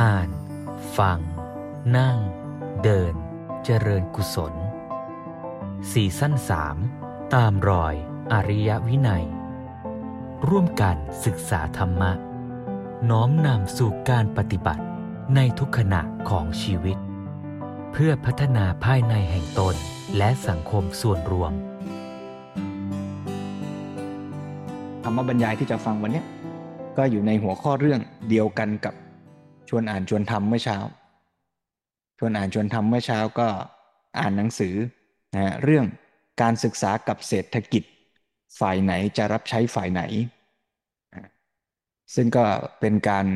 อ่าน ฟัง นั่ง เดิน เจริญกุศลสี่สั้นสามตามรอยอริยวินัย ร่วมกันศึกษาธรรมะ น้อมนำสู่การปฏิบัติในทุกขณะของชีวิต เพื่อพัฒนาภายในแห่งตนและสังคมส่วนรวมธรรมบรรยายที่จะฟังวันนี้ก็อยู่ในหัวข้อเรื่องเดียวกันกับ ชวนอ่านชวนทำเมื่อเช้า ชวนอ่านชวนทำเมื่อเช้าก็อ่านหนังสือนะเรื่องการศึกษากับเศรษฐกิจ ฝ่ายไหนจะรับใช้ฝ่ายไหน ซึ่งก็เป็นการ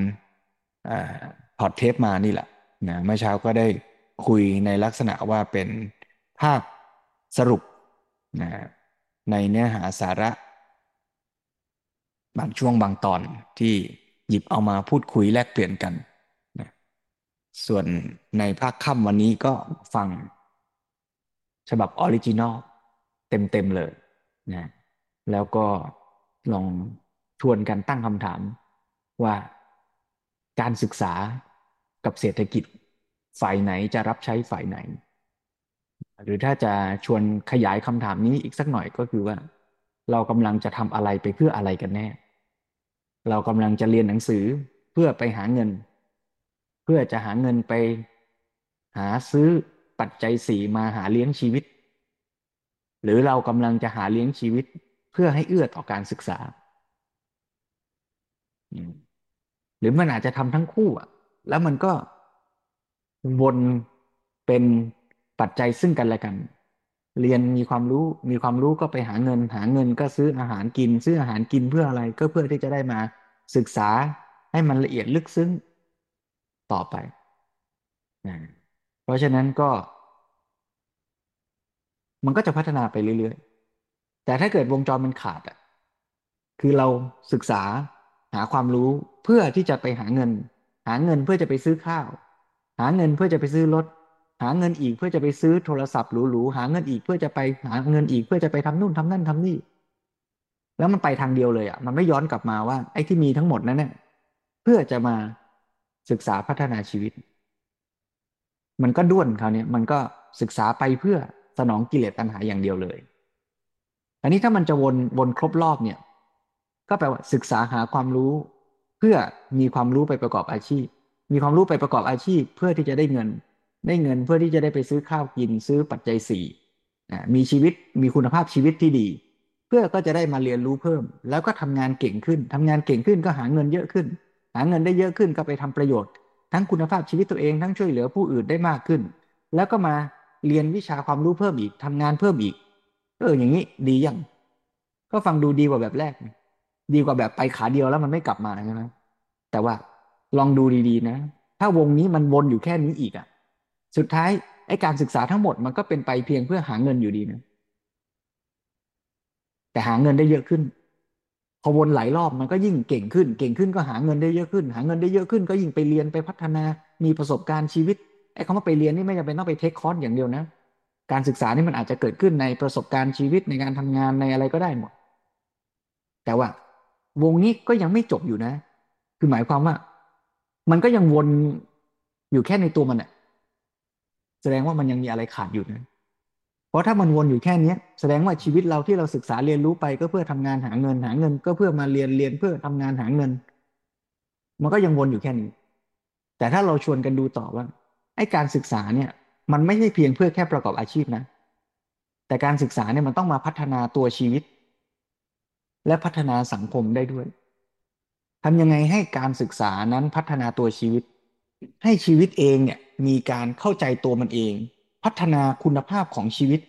พอดเทปมานี่แหละนะเมื่อเช้าก็ได้คุยในลักษณะว่าเป็นภาพสรุปนะในเนื้อหาสาระ บางช่วงบางตอนที่หยิบเอามาพูดคุยแลกเปลี่ยนกัน ส่วนในภาคค่ำวันนี้ก็ฟัง ฉบับ original เต็มๆเลยนะแล้วก็ลองชวนกันตั้งคำถามว่าการศึกษากับเศรษฐกิจฝ่ายไหนจะรับใช้ฝ่ายไหน หรือถ้าจะชวนขยายคำถามนี้อีกสักหน่อยก็คือว่า เรากำลังจะทำอะไรไปเพื่ออะไรกันแน่ เรากำลังจะเรียนหนังสือเพื่อไปหาเงิน เพื่อจะหาเงินไป หาซื้อปัจจัยสี่มาหาเลี้ยงชีวิต หรือเรากำลังจะหาเลี้ยงชีวิต เพื่อให้เอื้อต่อการศึกษา หรือมันอาจจะทำทั้งคู่อะ แล้วมันก็วนเป็นปัจจัยซึ่งกันและกัน เรียนมีความรู้มีความรู้ก็ไปหาเงิน หาเงินก็ซื้ออาหารกิน ซื้ออาหารกินเพื่ออะไรก็เพื่อที่จะได้มาศึกษาให้มันละเอียดลึกซึ้ง ต่อไปนะเพราะฉะนั้นก็ มันก็จะพัฒนาไปเรื่อยๆ แต่ถ้าเกิดวงจรมันขาดอะ คือเราศึกษาหาความรู้เพื่อที่จะไปหาเงิน หาเงินเพื่อจะไปซื้อข้าว หาเงินเพื่อจะไปซื้อรถ หาเงินอีกเพื่อจะไปซื้อโทรศัพท์หรูๆหาเงินอีกเพื่อจะไปหาเงินอีกเพื่อจะไปทำนู่นทำนั่นทำนี่ แล้วมันไปทางเดียวเลยอะ มันไม่ย้อนกลับมาว่าไอ้ที่มีทั้งหมดนั้นเนี่ยเพื่อจะมา ศึกษาพัฒนาชีวิต มันก็ด้วนคราวนี้มันก็ศึกษาไปเพื่อสนองกิเลสตัณหาอย่างเดียวเลย อันนี้ถ้ามันจะวนวนครบรอบเนี่ย ก็แปลว่าศึกษาหาความรู้ เพื่อมีความรู้ไปประกอบอาชีพ มีความรู้ไปประกอบอาชีพ เพื่อที่จะได้เงิน ได้เงินเพื่อที่จะได้ไปซื้อข้าวกิน ซื้อปัจจัยสี่มีชีวิตมีคุณภาพชีวิตที่ดี เพื่อก็จะได้มาเรียนรู้เพิ่ม แล้วก็ทำงานเก่งขึ้นทำงานเก่งขึ้นก็หาเงินเยอะขึ้น หาเงินได้เยอะขึ้นก็ไปทำประโยชน์ ทั้งคุณภาพชีวิตตัวเองทั้งช่วยเหลือผู้อื่นได้มากขึ้น แล้วก็มาเรียนวิชาความรู้เพิ่มอีกทำงานเพิ่มอีกเอออย่างนี้ดียังก็ฟังดูดีกว่าแบบแรก ดีกว่าแบบไปขาเดียวแล้วมันไม่กลับมาใช่ไหมแต่ว่าลองดูดีๆนะ ถ้าวงนี้มันวนอยู่แค่นี้อีกอะ่ะ สุดท้ายไอ้การศึกษาทั้งหมดมันก็เป็นไปเพียงเพื่อหาเงินอยู่ดีนะ แต่หาเงินได้เยอะขึ้น พอวนหลายรอบมันก็ยิ่งเก่งขึ้น เก่งขึ้นก็หาเงินได้เยอะขึ้น หาเงินได้เยอะขึ้นก็ยิ่งไปเรียนไปพัฒนา มีประสบการณ์ชีวิตไอ้คำว่าไปเรียนนี่ไม่จำเป็นต้องไปเทคคอร์สอย่างเดียวนะ การศึกษานี่มันอาจจะเกิดขึ้นในประสบการณ์ชีวิตในการทำงานในอะไรก็ได้หมด แต่ว่าวงนี้ก็ยังไม่จบอยู่นะ คือหมายความว่า มันก็ยังวนอยู่แค่ในตัวมันอะแสดงว่ามันยังมีอะไรขาดอยู่นะ ราะถ้ามันวนอยู่แค่นี้แสดงว่าชีวิตเราที่เราศึกษาเรียนรู้ไปก็เพื่อทำงานหาเงินหาเงิน ก็เพื่อมาเรียนเรียนเพื่อทำงานหาเงิน มันก็ยังวนอยู่แค่นี้ แต่ถ้าเราชวนกันดูต่อว่าไอ้การศึกษาเนี่ย มันไม่ใช่เพียงเพื่อแค่ประกอบอาชีพนะ แต่การศึกษาเนี่ยมันต้องมาพัฒนาตัวชีวิต และพัฒนาสังคมได้ด้วยทำยังไงให้การศึกษานั้นพัฒนาตัวชีวิต ให้ชีวิตเองเนี่ยมีการเข้าใจตัวมันเอง พัฒนาคุณภาพของชีวิต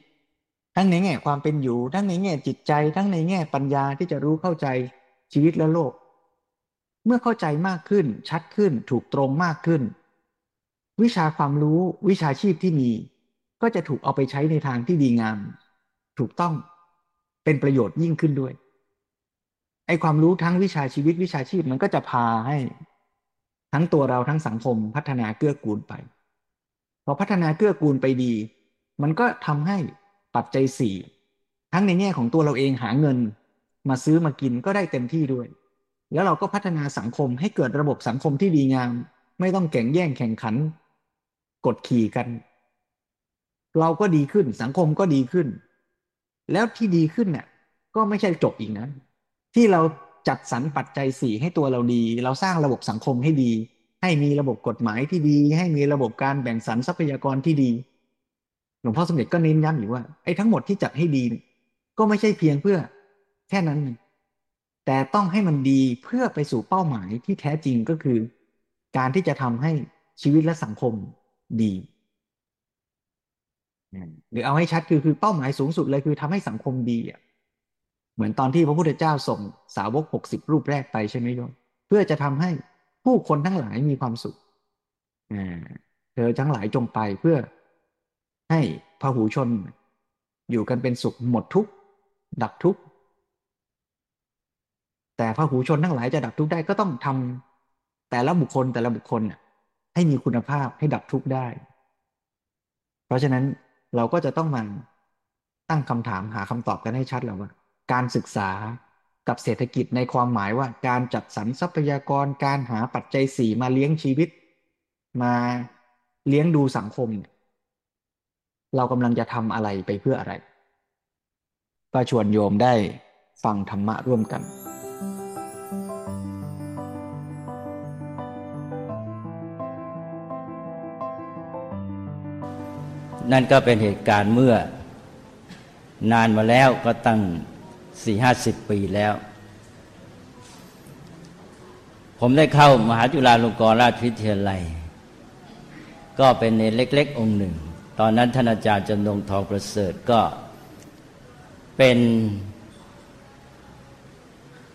ทั้งในแง่ความเป็นอยู่ ทั้งในแง่จิตใจ ทั้งในแง่ปัญญาที่จะรู้เข้าใจชีวิตและโลก เมื่อเข้าใจมากขึ้น ชัดขึ้น ถูกตรงมากขึ้น วิชาความรู้วิชาชีพที่มี ก็จะถูกเอาไปใช้ในทางที่ดีงาม ถูกต้องเป็นประโยชน์ยิ่งขึ้นด้วยไอความรู้ทั้งวิชาชีวิตวิชาชีพมันก็จะพาให้ ทั้งตัวเราทั้งสังคมพัฒนาเกื้อกูลไป พอพัฒนาเกื้อกูลไปดี มันก็ทำให้ปัจจัยสี่ทั้งในแง่ของตัวเราเองหาเงิน มาซื้อมากินก็ได้เต็มที่ด้วย แล้วเราก็พัฒนาสังคมให้เกิดระบบสังคมที่ดีงาม ไม่ต้องแข่งแย่งแข่งขัน กดขี่กัน เราก็ดีขึ้นสังคมก็ดีขึ้น แล้วที่ดีขึ้นเนี่ยก็ไม่ใช่จบอีกนะ ที่เราจัดสรรปัจจัยสี่ให้ตัวเราดี เราสร้างระบบสังคมให้ดี ให้มีระบบกฎหมายที่ดี ให้มีระบบการแบ่งสรรทรัพยากรที่ดี หลวงพ่อสมเด็จก็เน้นย้ำอยู่ว่าไอ้ทั้งหมดที่จัดให้ดี ก็ไม่ใช่เพียงเพื่อแค่นั้น แต่ต้องให้มันดีเพื่อไปสู่เป้าหมายที่แท้จริงก็คือ การที่จะทำให้ชีวิตและสังคมดีหรือเอาให้ชัดคือคือเป้าหมายสูงสุดเลยคือทำให้สังคมดีอะเหมือนตอนที่พระพุทธเจ้าส่งสาวกหกสิบรูปแรกไปใช่ไหมโยมเพื่อจะทำให้ ผู้คนทั้งหลายมีความสุขเธอทั้งหลายจงไปเพื่อให้พหูชน อยู่กันเป็นสุขหมดทุกดับทุกแต่พหูชนทั้งหลายจะดับทุกได้ก็ต้องทำแต่ละบุคคลแต่ละบุคคลให้มีคุณภาพให้ดับทุกได้ เพราะฉะนั้นเราก็จะต้องมาตั้งคำถามหาคำตอบกันให้ชัดแล้วว่า การศึกษา กับเศรษฐกิจในความหมายว่า การจัดสรรทรัพยากรการหาปัจจัยสี่มาเลี้ยงชีวิต มาเลี้ยงดูสังคม เรากำลังจะทำอะไรไปเพื่ออะไรก็ชวนโยมได้ฟังธรรมะร่วมกันนั่นก็เป็นเหตุการณ์เมื่อนานมาแล้วก็ตั้ง สี่ห้าสิบปีแล้ว ผมได้เข้ามหาจุฬาลงกรณราชวิทยาลัย ก็เป็นเนเล็ก ๆ องค์หนึ่ง ตอนนั้นท่านอาจารย์จำนงทองประเสริฐก็เป็น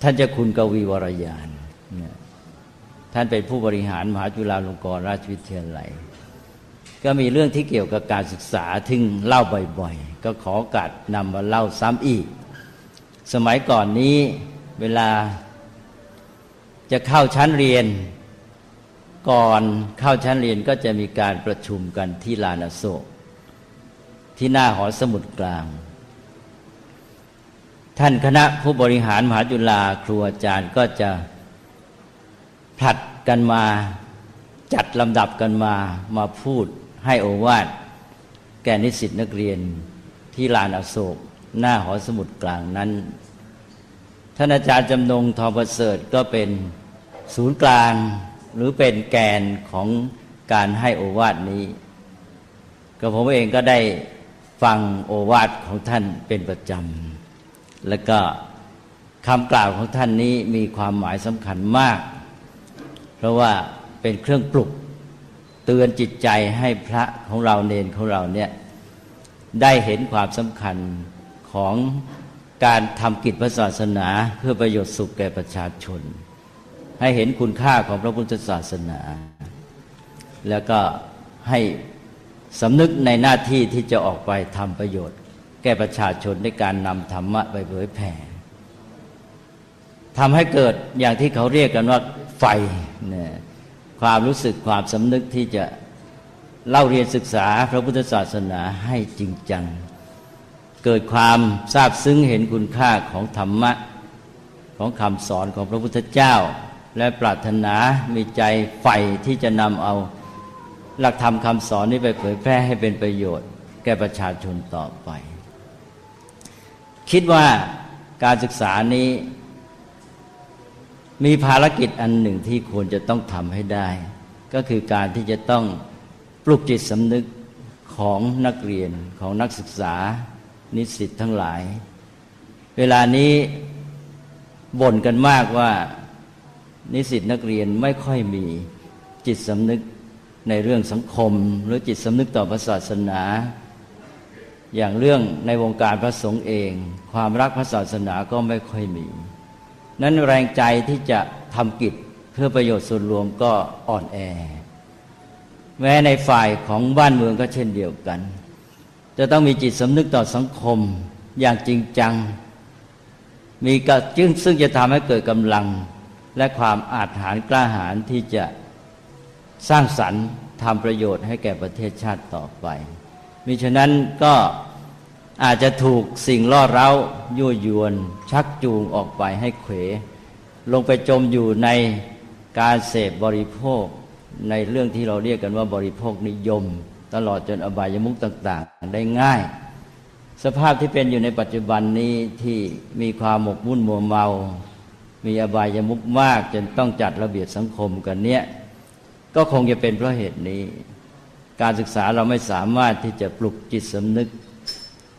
ท่านเจ้าคุณกวีวรยาน ท่านเป็นผู้บริหารมหาจุฬาลงกรณราชวิทยาลัย ก็มีเรื่องที่เกี่ยวกับการศึกษาทึ่งเล่าบ่อยๆ ก็ขอกัดนำมาเล่าซ้ำอีก สมัยก่อนนี้เวลาจะเข้าชั้นเรียน ก่อนเข้าชั้นเรียนก็จะมีการประชุมกันที่ลานโศก ที่หน้าหอสมุดกลาง ท่านคณะผู้บริหารมหาจุฬาครูอาจารย์ก็จะผลัดกันมาจัดลำดับกันมามาพูดให้โอวาทแก่นิสิตนักเรียนที่ลานอโศก หน้าหอสมุดกลางนั้น ท่านอาจารย์จำนงทองประเสริฐก็เป็นศูนย์กลางหรือเป็นแกนของการให้โอวาทนี้ ก็ผมเองก็ได้ฟังโอวาทของท่านเป็นประจำ แล้วก็คำกล่าวของท่านนี้มีความหมายสำคัญมาก เพราะว่าเป็นเครื่องปลุกเตือนจิตใจให้พระของเราเนนของเราเนี่ยได้เห็นความสำคัญ ของการทำกิจพระศาสนาเพื่อประโยชน์สุขแก่ประชาชน ให้เห็นคุณค่าของพระพุทธศาสนา แล้วก็ให้สำนึกในหน้าที่ที่จะออกไปทำประโยชน์ แก่ประชาชนในการนำธรรมะไปเผยแผ่ทำให้เกิดอย่างที่เขาเรียกกันว่าไฟเนี่ยความรู้สึกความสำนึกที่จะเล่าเรียนศึกษาพระพุทธศาสนาให้จริงจัง เกิดความทราบซึ้งเห็นคุณค่าของธรรมะของคำสอนของพระพุทธเจ้า และปรารถนามีใจใฝ่ที่จะนำเอาหลักธรรมคำสอนนี้ไปเผยแพร่ให้เป็นประโยชน์ แก่ประชาชนต่อไป คิดว่าการศึกษานี้มีภารกิจอันหนึ่งที่ควรจะต้องทำให้ได้ ก็คือการที่จะต้องปลุกจิตสำนึกของนักเรียนของนักศึกษา นิสิตทั้งหลาย เวลานี้บ่นกันมากว่านิสิตนักเรียนไม่ค่อยมีจิตสำนึกในเรื่องสังคม หรือจิตสำนึกต่อพระศาสนา อย่างเรื่องในวงการพระสงฆ์เอง ความรักพระศาสนาก็ไม่ค่อยมี นั้นแรงใจที่จะทำกิจเพื่อประโยชน์ส่วนรวมก็อ่อนแอ แม้ในฝ่ายของบ้านเมืองก็เช่นเดียวกัน จะต้องมีจิตสำนึกต่อสังคมอย่างจริงจัง มีกระจึงซึ่งจะทำให้เกิดกำลัง และความอาจหารกล้าหาญที่จะสร้างสรรค์ทำประโยชน์ให้แก่ประเทศชาติต่อไป มิฉะนั้นก็อาจจะถูกสิ่งล่อเร้ายั่วยวน ชักจูงออกไปให้เขว ลงไปจมอยู่ในการเสพบริโภคในเรื่องที่เราเรียกกันว่าบริโภคนิยม ตลอดจนอบายมุขต่างๆ ได้ง่าย สภาพที่เป็นอยู่ในปัจจุบันนี้ที่มีความหมกมุ่นมัวเมา มีอบายมุขมากจนต้องจัดระเบียบสังคมกันเนี้ยก็คงจะเป็นเพราะเหตุนี้ การศึกษาเราไม่สามารถที่จะปลุกจิตสำนึก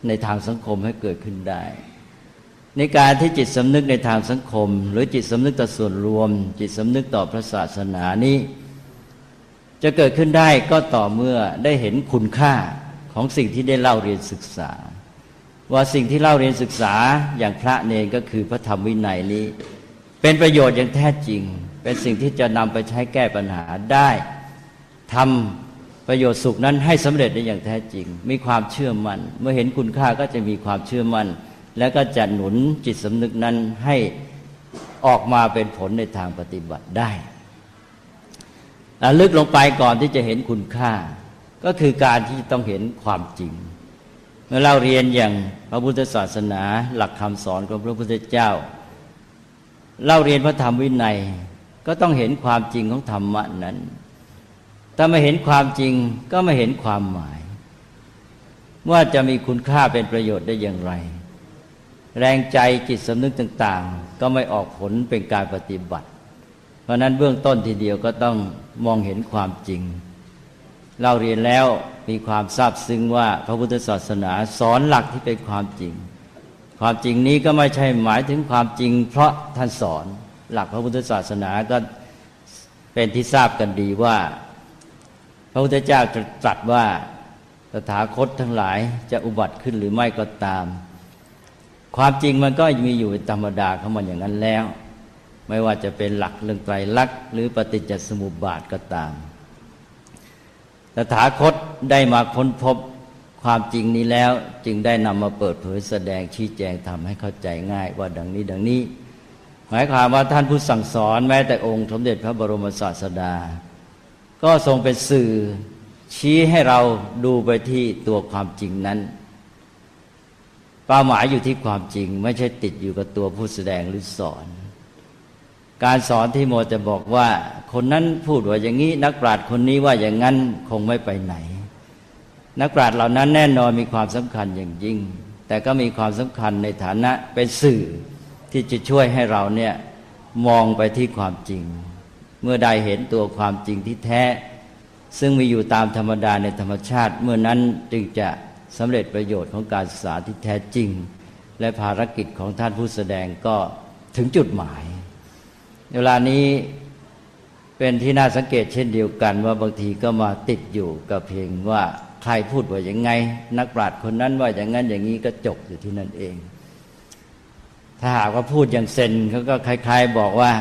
ในทางสังคมให้เกิดขึ้นได้ ในการที่จิตสำนึกในทางสังคม หรือจิตสำนึกต่อส่วนรวม จิตสำนึกต่อพระศาสนานี้ จะเกิดขึ้นได้ก็ต่อเมื่อได้เห็นคุณค่าของสิ่งที่ได้เล่าเรียนศึกษา ว่าสิ่งที่เล่าเรียนศึกษาอย่างพระเนรก็คือพระธรรมวินัยนี้ เป็นประโยชน์อย่างแท้จริง เป็นสิ่งที่จะนำไปใช้แก้ปัญหาได้ทำประโยชน์สุขนั้นให้สำเร็จได้อย่างแท้จริง มีความเชื่อมัน่นเมื่อเห็นคุณค่าก็จะมีความเชื่อมัน่นแล้วก็จะหนุนจิตสำนึกนั้นให้ออกมาเป็นผลในทางปฏิบัติได้ ลึกลงไปก่อนที่จะเห็นคุณค่า ก็คือการที่ต้องเห็นความจริง เมื่อเราเรียนอย่างพระพุทธศาสนาหลักคำสอนของพระพุทธเจ้า เราเรียนพระธรรมวินัย ก็ต้องเห็นความจริงของธรรมะนั้น ถ้าไม่เห็นความจริงก็ไม่เห็นความหมาย ว่าจะมีคุณค่าเป็นประโยชน์ได้อย่างไร แรงใจจิตสำนึกต่าง ๆ ก็ไม่ออกผลเป็นการปฏิบัติ เพราะนั้นเบื้องต้นทีเดียวก็ต้องมองเห็นความจริง เราเรียนแล้วมีความทราบซึ้งว่าพระพุทธศาสนาสอนหลักที่เป็นความจริง ความจริงนี้ก็ไม่ใช่หมายถึงความจริง เพราะท่านสอนหลักพระพุทธศาสนาก็เป็นที่ทราบกันดีว่า พระพุทธเจ้าตรัสว่าสถาคตทั้งหลายจะอุบัติขึ้นหรือไม่ก็ตาม ความจริงมันก็มีอยู่ธรรมดาของมันอย่างนั้นแล้ว ไม่ว่าจะเป็นหลักเรื่องไตรลักษณ์หรือปฏิจจสมุปบาทก็ตาม ตถาคตได้มาค้นพบความจริงนี้แล้วจึงได้นำมาเปิดเผยแสดงชี้แจงทำให้เข้าใจง่ายว่าดังนี้ดังนี้ หมายความว่าท่านผู้สั่งสอนแม้แต่องค์สมเด็จพระบรมศาสดา ก็ทรงเป็นสื่อชี้ให้เราดูไปที่ตัวความจริงนั้นเป้าหมายอยู่ที่ความจริง ไม่ใช่ติดอยู่กับตัวผู้แสดงหรือสอน การสอนที่โมจะบอกว่า คนนั้นพูดว่าอย่างนี้ นักปราชญ์คนนี้ว่าอย่างนั้นคงไม่ไปไหน นักปราชญ์เหล่านั้นแน่นอนมีความสำคัญอย่างยิ่ง แต่ก็มีความสำคัญในฐานะเป็นสื่อที่จะช่วยให้เราเนี่ยมองไปที่ความจริง เมื่อใดเห็นตัวความจริงที่แท้ ซึ่งมีอยู่ตามธรรมดาในธรรมชาติ เมื่อนั้นจึงจะสำเร็จประโยชน์ของการศึกษาที่แท้จริง และภารกิจของท่านผู้แสดงก็ถึงจุดหมาย เวลานี้เป็นที่น่าสังเกตเช่นเดียวกัน ว่าบางทีก็มาติดอยู่กับเพียงว่าใครพูดว่าอย่างไง นักปราชญ์คนนั้นว่าอย่างนั้นอย่างนี้ก็จบอยู่ที่นั่นเอง ถ้าหากว่าพูดอย่างเซนเขาก็คล้าย ๆบอกว่า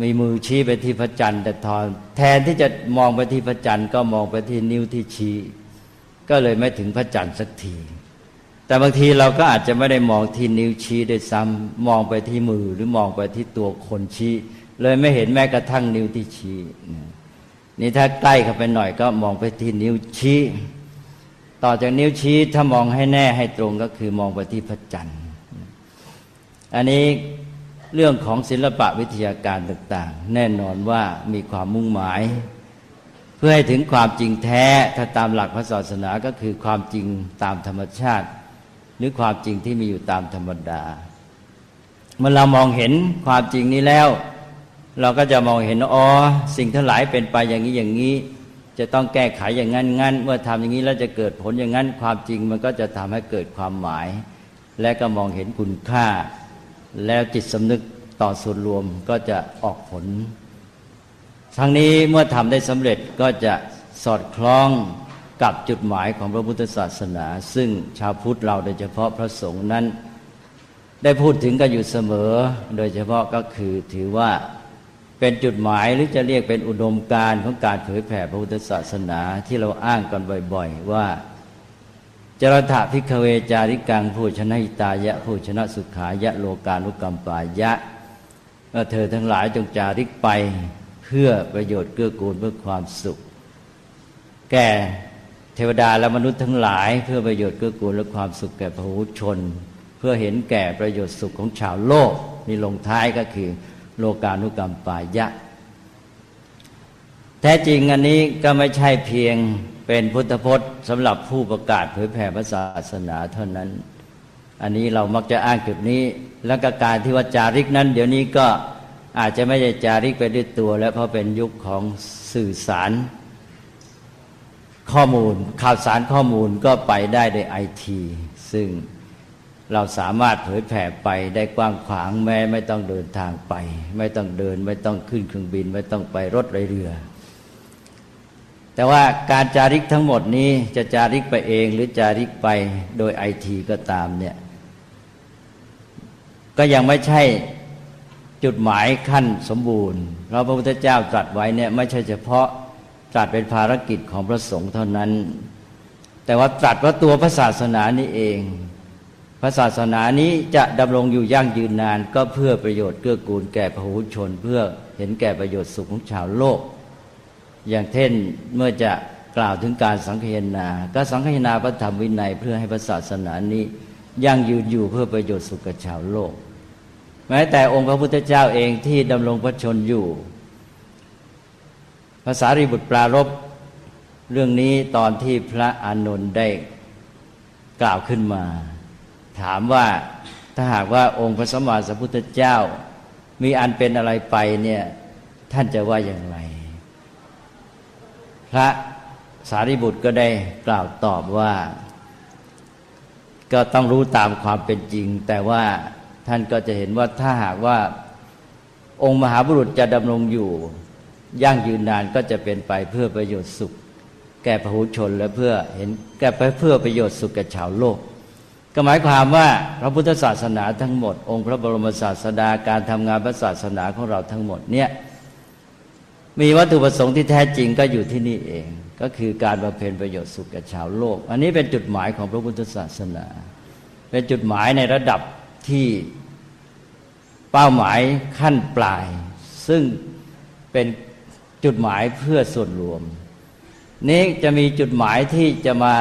มีมือชี้ไปที่พระจันทร์แต่ทอนแทนที่จะมองไปที่พระจันทร์ก็มองไปที่นิ้วที่ชี้ ก็เลยไม่ถึงพระจันทร์สักที แต่บางทีเราก็อาจจะไม่ได้มองที่นิ้วชี้ด้วยซ้ำมองไปที่มือหรือมองไปที่ตัวคนชี้ เลยไม่เห็นแม้กระทั่งนิ้วที่ชี้นี่ถ้าใกล้เข้าไปหน่อยก็มองไปที่นิ้วชี้ ต่อจากนิ้วชี้ถ้ามองให้แน่ให้ตรงก็คือมองไปที่พระจันทร์อันนี้เรื่องของศิลปะวิทยาการต่าง ๆ แน่นอนว่ามีความมุ่งหมาย เพื่อให้ถึงความจริงแท้ถ้าตามหลักพระศาสนาก็คือความจริงตามธรรมชาติ หรือความจริงที่มีอยู่ตามธรรมดา เมื่อเรามองเห็นความจริงนี้แล้ว เราก็จะมองเห็นอ๋อสิ่งทั้งหลายเป็นไปอย่างนี้อย่างนี้ จะต้องแก้ไขอย่างนั้นงั้น เมื่อทำอย่างนี้แล้วจะเกิดผลอย่างนั้น ความจริงมันก็จะทำให้เกิดความหมาย และก็มองเห็นคุณค่า แล้วจิตสำนึกต่อส่วนรวมก็จะออกผลทั้งนี้เมื่อทำได้สำเร็จก็จะสอดคล้อง กับจุดหมายของพระพุทธศาสนา ซึ่งชาวพุทธเราโดยเฉพาะพระสงฆ์นั้น ได้พูดถึงกันอยู่เสมอ โดยเฉพาะก็คือถือว่าเป็นจุดหมายหรือจะเรียกเป็นอุดมการของการเผยแผ่พระพุทธศาสนาที่เราอ้างกันบ่อย ๆ ว่าจรถะพิกเวจาริกังผู้ชนะอิตายะผู้ชนะสุขายะโลกาลุกรรมปายะเธอทั้งหลายจงจาริกไปเพื่อประโยชน์เกื้อกูลเพื่อความสุข แก่ ทวดาและมนุษย์ทั้งหลาย เพื่อประโยชน์เกื้อกูลและความสุขแก่พระหุชน เพื่อเห็นแก่ประโยชน์สุขของชาวโลกนี่ลงท้ายก็คือโลกานุกรรมปายะ แท้จริงอันนี้ก็ไม่ใช่เพียงเป็นพุทธพจน์สำหรับผู้ประกาศเผยแผ่พระศาสนาเท่านั้น อันนี้เรามักจะอ้างจุดนี้ แล้วก็การที่ว่าจาริกนั้น เดี๋ยวนี้ก็อาจจะไม่ใช่จาริกไปด้วยตัว แล้วเพราะเป็นยุคของสื่อสาร ข้อมูลข่าวสารข้อมูลก็ไปได้ในไอทีซึ่งเราสามารถเผยแผ่ไปได้กว้างขวางแม้ไม่ต้องเดินทางไป ไม่ต้องเดินไม่ต้องขึ้นเครื่องบิน ไม่ต้องไปรถไรเรือ แต่ว่าการจาริกทั้งหมดนี้จะจาริกไปเองหรือจาริกไปโดยไอทีก็ตามเนี่ยก็ยังไม่ใช่จุดหมายขั้นสมบูรณ์ เราพระพุทธเจ้าตรัสไว้เนี่ยไม่ใช่เฉพาะ ตรัสเป็นภารกิจของพระสงฆ์เท่านั้น แต่ว่าตรัสว่าตัวพระศาสนานี้เอง พระศาสนานี้จะดำรงอยู่ยั่งยืนนาน ก็เพื่อประโยชน์เกื้อกูลแก่พหุชน เพื่อเห็นแก่ประโยชน์สุขของชาวโลก อย่างเช่นเมื่อจะกล่าวถึงการสังคยนา ก็สังคยนาพระธรรมวินัยเพื่อให้พระศาสนานี้ยั่งยืนอยู่เพื่อประโยชน์สุขกับชาวโลก แม้แต่องค์พระพุทธเจ้าเองที่ดำรงพระชนอยู่าษารีบุตรปรารบเรื่องนี้ตอนที่พระอานนท์ได้กล่าวขึ้นมา ถามว่าถ้าหากว่าองค์พระสัมมาสัมพุทธเจ้า มีอันเป็นอะไรไปเนี่ยท่านจะว่าอย่างไร พระสารีบุตรก็ได้กล่าวตอบว่า ก็ต้องรู้ตามความเป็นจริง แต่ว่าท่านก็จะเห็นว่าถ้าหากว่าองค์มหาบุรุษจะดำรงอยู่ ยั่งยืนนานก็จะเป็นไปเพื่อประโยชน์สุข แก่พหุชนและเพื่อเห็นแก่เพื่อประโยชน์สุขแก่ชาวโลก ก็หมายความว่าพระพุทธศาสนาทั้งหมด องค์พระบรมศาสดาการทำงานพระศาสนาของเราทั้งหมดเนี่ยมีวัตถุประสงค์ที่แท้จริงก็อยู่ที่นี่เอง ก็คือการบำเพ็ญประโยชน์สุขแก่ชาวโลก อันนี้เป็นจุดหมายของพระพุทธศาสนา เป็นจุดหมายในระดับที่เป้าหมายขั้นปลาย ซึ่งเป็น จุดหมายเพื่อส่วนรวม นี้จะมีจุดหมายที่จะมา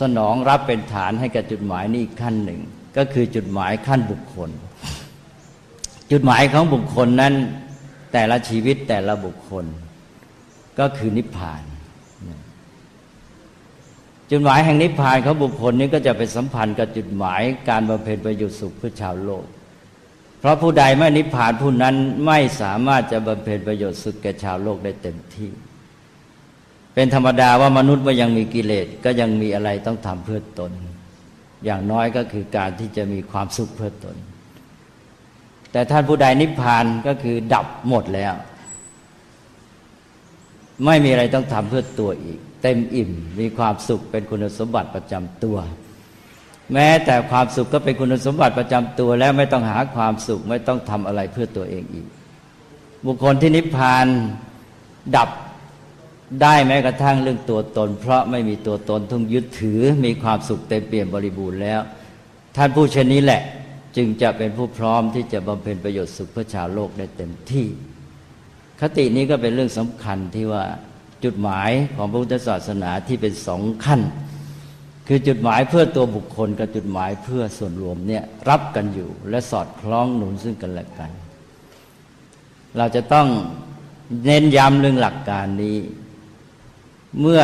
สนองรับเป็นฐานให้กับจุดหมายนี้อีกขั้นหนึ่ง ก็คือจุดหมายขั้นบุคคล จุดหมายของบุคคลนั้น แต่ละชีวิตแต่ละบุคคล ก็คือนิพพาน จุดหมายแห่งนิพพานของบุคคลนี้ก็จะไปสัมพันธ์กับจุดหมายการบำเพ็ญประโยชน์สุขเพื่อชาวโลก ราะผู้ใดไม่นิพพานผู้นั้นไม่สามารถจะบำเพ็ญประโยชน์สุขแก่ชาวโลกได้เต็มที่ เป็นธรรมดาว่ามนุษย์เมื่อยังมีกิเลสก็ยังมีอะไรต้องทำเพื่อตน อย่างน้อยก็คือการที่จะมีความสุขเพื่อตน แต่ท่านผู้ใดนิพพานก็คือดับหมดแล้ว ไม่มีอะไรต้องทำเพื่อตัวอีก เต็มอิ่มมีความสุขเป็นคุณสมบัติประจำตัว แม้แต่ความสุขก็เป็นคุณสมบัติประจำตัว แล้วไม่ต้องหาความสุขไม่ต้องทำอะไรเพื่อตัวเองอีก บุคคลที่นิพพานดับได้แม้กระทั่งเรื่องตัวตน เพราะไม่มีตัวตนทุ่งยึดถือมีความสุขเต็มเปี่ยมบริบูรณ์แล้ว ท่านผู้เช่นนี้แหละ จึงจะเป็นผู้พร้อมที่จะบำเพ็ญประโยชน์สุขเพื่อชาวโลกได้เต็มที่ คตินี้ก็เป็นเรื่องสำคัญที่ว่าจุดหมายของพระพุทธศาสนาที่เป็นสองขั้น คือจุดหมายเพื่อตัวบุคคลกับจุดหมายเพื่อส่วนรวมเนี่ยรับกันอยู่ และสอดคล้องหนุนซึ่งกันและกัน เราจะต้องเน้นย้ำเรื่องหลักการนี้ เมื่อ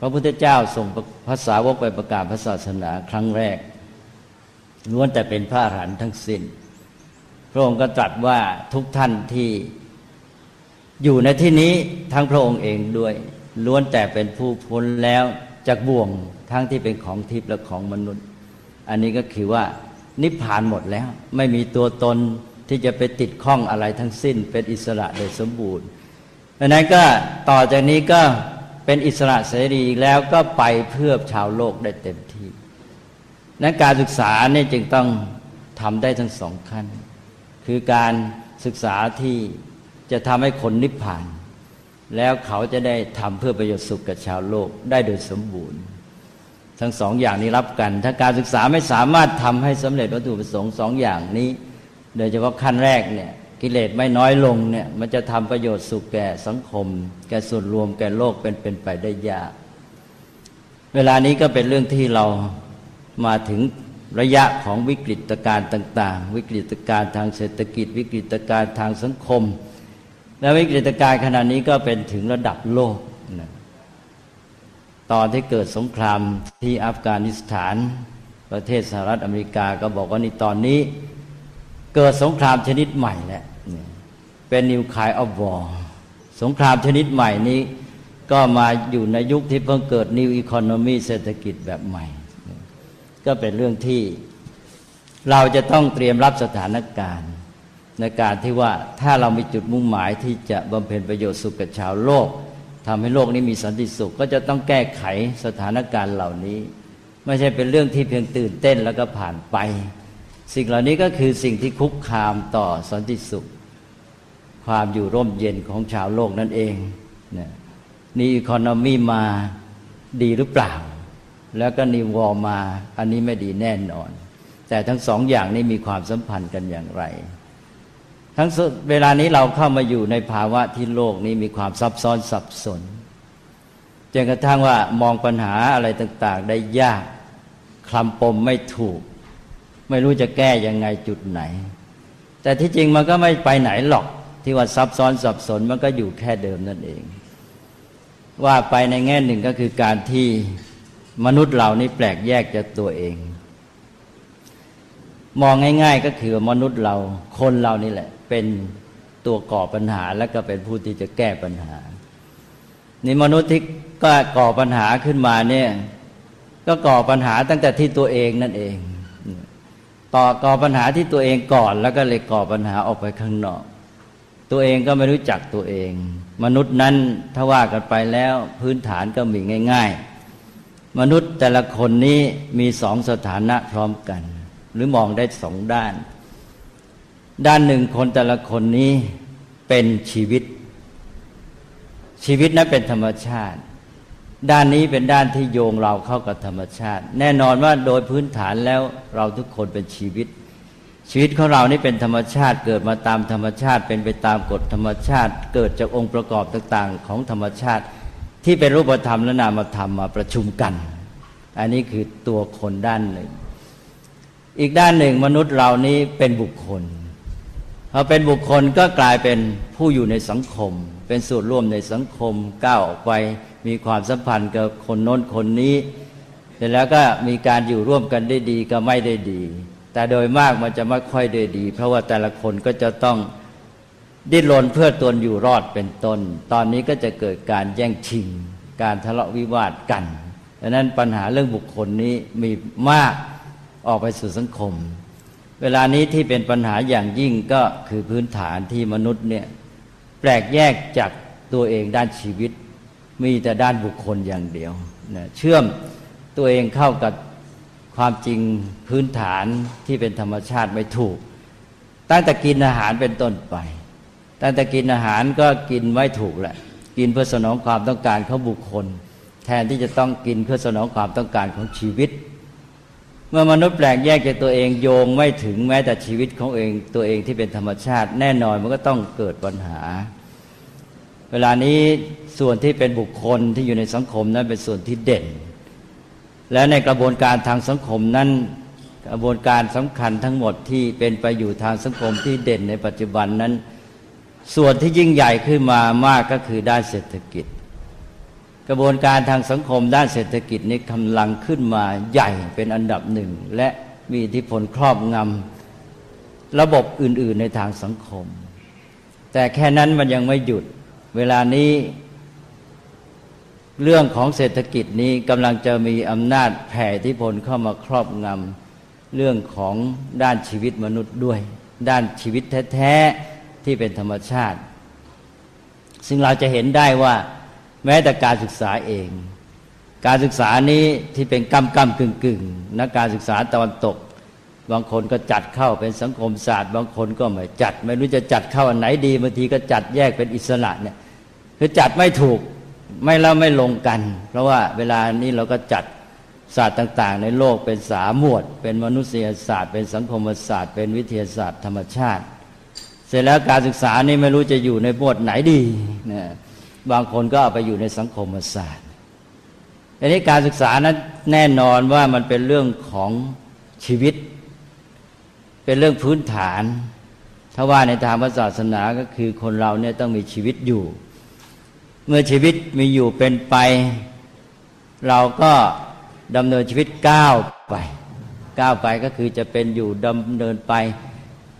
พระพุทธเจ้าส่งภาษาวกไปประกาศพระศาสนาครั้งแรกล้วนแต่เป็นพระอรหันต์ทั้งสิ้น พระองค์ก็ตรัสว่าทุกท่านที่อยู่ในที่นี้ทั้งพระองค์เองด้วย ล้วนแต่เป็นผู้พ้นแล้วจากบ่วง ทั้งที่เป็นของทิพย์และของมนุษย์ อันนี้ก็คือว่านิพพานหมดแล้ว ไม่มีตัวตนที่จะไปติดข้องอะไรทั้งสิ้น เป็นอิสระโดยสมบูรณ์ดังนั้นก็ต่อจากนี้ก็เป็นอิสระเสรีแล้วก็ไปเพื่อชาวโลกได้เต็มที่นั้นการศึกษาเนี่ยจึงต้องทำได้ทั้งสองขั้น คือการศึกษาที่จะทำให้คนนิพพาน แล้วเขาจะได้ทำเพื่อประโยชน์สุขกับชาวโลกได้โดยสมบูรณ์ ทั้งสองอย่างนี้รับกัน ถ้าการศึกษาไม่สามารถทำให้สำเร็จวัตถุประสงค์สองอย่างนี้ โดยเฉพาะขั้นแรกเนี่ยกิเลสไม่น้อยลงเนี่ยมันจะทำประโยชน์สุขแก่สังคม แก่ส่วนรวมแก่โลกเป็นเป็นไปได้ยาก เวลานี้ก็เป็นเรื่องที่เรามาถึงระยะของวิกฤตการณ์ต่าง ๆ วิกฤตการณ์ทางเศรษฐกิจ วิกฤตการณ์ทางสังคม แล้ววิกฤตการณ์ขณะนี้ก็เป็นถึงระดับโลก ตอนที่เกิดสงครามที่อัฟกานิสถาน ประเทศสหรัฐอเมริกาก็บอกว่านี่ตอนนี้ เกิดสงครามชนิดใหม่แหละเป็นนิวคายออฟวอร์สงครามชนิดใหม่นี้ ก็มาอยู่ในยุคที่เพิ่งเกิดนิวอีคอนมีเศรษฐกิจแบบใหม่ ก็เป็นเรื่องที่เราจะต้องเตรียมรับสถานการณ์ในการที่ว่าถ้าเรามีจุดมุ่งหมายที่จะบำเพ็ญประโยชน์สุขกับชาวโลก ทำให้โลกนี้มีสันติสุข ก็จะต้องแก้ไขสถานการณ์เหล่านี้ ไม่ใช่เป็นเรื่องที่เพียงตื่นเต้นแล้วก็ผ่านไป สิ่งเหล่านี้ก็คือสิ่งที่คุกคามต่อสันติสุข ความอยู่ร่มเย็นของชาวโลกนั่นเองนี่อีคอนมีมาดีหรือเปล่า แล้วก็นิวอมา อันนี้ไม่ดีแน่นอน แต่ทั้งสองอย่างนี้มีความสัมพันธ์กันอย่างไร ทั้งเวลานี้เราเข้ามาอยู่ในภาวะที่โลกนี้มีความซับซ้อนสับสนจนกระทั่งว่ามองปัญหาอะไรต่าง ๆ ได้ยากคลำปมไม่ถูก ไม่รู้จะแก้ยังไงจุดไหน แต่ที่จริงมันก็ไม่ไปไหนหรอก ที่ว่าซับซ้อนสับสนมันก็อยู่แค่เดิมนั่นเอง ว่าไปในแง่หนึ่งก็คือการที่มนุษย์เหล่านี้แปลกแยกจากตัวเอง มองง่าย ๆ ก็คือมนุษย์เราคนเรานี่แหละ เป็นตัวก่อปัญหา และก็เป็นผู้ที่จะแก้ปัญหานี่มนุษย์ที่ก็ก่อปัญหาขึ้นมาเนี่ยก็ก่อปัญหาตั้งแต่ที่ตัวเองนั่นเอง ต่อก่อปัญหาที่ตัวเองก่อน แล้วก็เลยก่อปัญหาออกไปข้างนอก ตัวเองก็ไม่รู้จักตัวเอง มนุษย์นั้นถ้าว่ากันไปแล้วพื้นฐานก็มีง่าย ๆ มนุษย์แต่ละคนนี้มีสองสถานะพร้อมกัน หรือมองได้สองด้าน ด้านหนึ่งคนแต่ละคนนี้เป็นชีวิต ชีวิตนั้นเป็นธรรมชาติ ด้านนี้เป็นด้านที่โยงเราเข้ากับธรรมชาติ แน่นอนว่าโดยพื้นฐานแล้วเราทุกคนเป็นชีวิต ชีวิตของเรานี่เป็นธรรมชาติเกิดมาตามธรรมชาติ เป็นไปตามกฎธรรมชาติ เกิดจากองค์ประกอบต่างๆ ของธรรมชาติ ที่เป็นรูปธรรมและนามธรรมมาประชุมกัน อันนี้คือตัวคนด้านหนึ่ง อีกด้านหนึ่งมนุษย์เรานี้เป็นบุคคล พอเป็นบุคคลก็กลายเป็นผู้อยู่ในสังคม เป็นส่วนร่วมในสังคมก้าวออกไป มีความสัมพันธ์กับคนโน้นคนนี้เสร็จแล้วก็มีการอยู่ร่วมกันได้ดีก็ไม่ได้ดี แต่โดยมากมันจะไม่ค่อยได้ดี เพราะว่าแต่ละคนก็จะต้องดิ้นรนเพื่อตนอยู่รอดเป็นต้นตอนนี้ก็จะเกิดการแย่งชิง การทะเลาะวิวาทกันดังนั้นปัญหาเรื่องบุคคลนี้มีมากออกไปสู่สังคม เวลานี้ที่เป็นปัญหาอย่างยิ่งก็คือพื้นฐานที่มนุษย์เนี่ยแปลกแยกจากตัวเองด้านชีวิต มีแต่ด้านบุคคลอย่างเดียวนะเชื่อมตัวเองเข้ากับความจริงพื้นฐานที่เป็นธรรมชาติไม่ถูก ตั้งแต่กินอาหารเป็นต้นไป ตั้งแต่กินอาหารก็กินไม่ถูกแหละ กินเพื่อสนองความต้องการของบุคคล แทนที่จะต้องกินเพื่อสนองความต้องการของชีวิต เมื่อมนุษย์แปลกแยกจากตัวเองโยงไม่ถึงแม้แต่ชีวิตของเองตัวเองที่เป็นธรรมชาติ แน่นอนมันก็ต้องเกิดปัญหา เวลานี้ส่วนที่เป็นบุคคลที่อยู่ในสังคมนั้นเป็นส่วนที่เด่น และในกระบวนการทางสังคมนั้นกระบวนการสำคัญทั้งหมดที่เป็นไปอยู่ทางสังคมที่เด่นในปัจจุบันนั้น ส่วนที่ยิ่งใหญ่ขึ้นมามากก็คือด้านเศรษฐกิจ ระบวนการทางสังคมด้านเศรษฐกิจนี้กำลังขึ้นมาใหญ่เป็นอันดับหนึ่ง และมีอิทธิพลครอบงำระบบอื่น ๆ ในทางสังคม แต่แค่นั้นมันยังไม่หยุด เวลานี้เรื่องของเศรษฐกิจนี้กำลังจะมีอำนาจแผ่อิที่พลเข้ามาครอบงำเรื่องของด้านชีวิตมนุษย์ด้วย ด้านชีวิตแท้ ๆ ที่เป็นธรรมชาติ ซึ่งเราจะเห็นได้ว่า แม้แต่การศึกษาเอง การศึกษานี้ที่เป็นกำกำกึ่งกึ่งนักการศึกษาตะวันตก บางคนก็จัดเข้าเป็นสังคมศาสตร์ บางคนก็ไม่จัด ไม่รู้จะจัดเข้าอันไหนดีบางทีก็จัดแยกเป็นอิสระเนี่ยคือจัดไม่ถูกไม่แล้วไม่ลงกัน เพราะว่าเวลานี้เราก็จัดศาสตร์ต่าง ๆ ในโลกเป็นสามหมวด เป็นมนุษยศาสตร์ เป็นสังคมศาสตร์ เป็นวิทยาศาสตร์ธรรมชาติ เสร็จแล้วการศึกษานี่ไม่รู้จะอยู่ในหมวดไหนดีนะ บางคนก็เอาไปอยู่ในสังคมศาสตร์อันนี้การศึกษานั้นแน่นอนว่ามันเป็นเรื่องของชีวิต เป็นเรื่องพื้นฐาน ถ้าว่าในทางศาสนาก็คือคนเราเนี่ยต้องมีชีวิตอยู่ เมื่อชีวิตมีอยู่เป็นไป เราก็ดำเนินชีวิตก้าวไปก้าวไปก็คือจะเป็นอยู่ดำเนินไป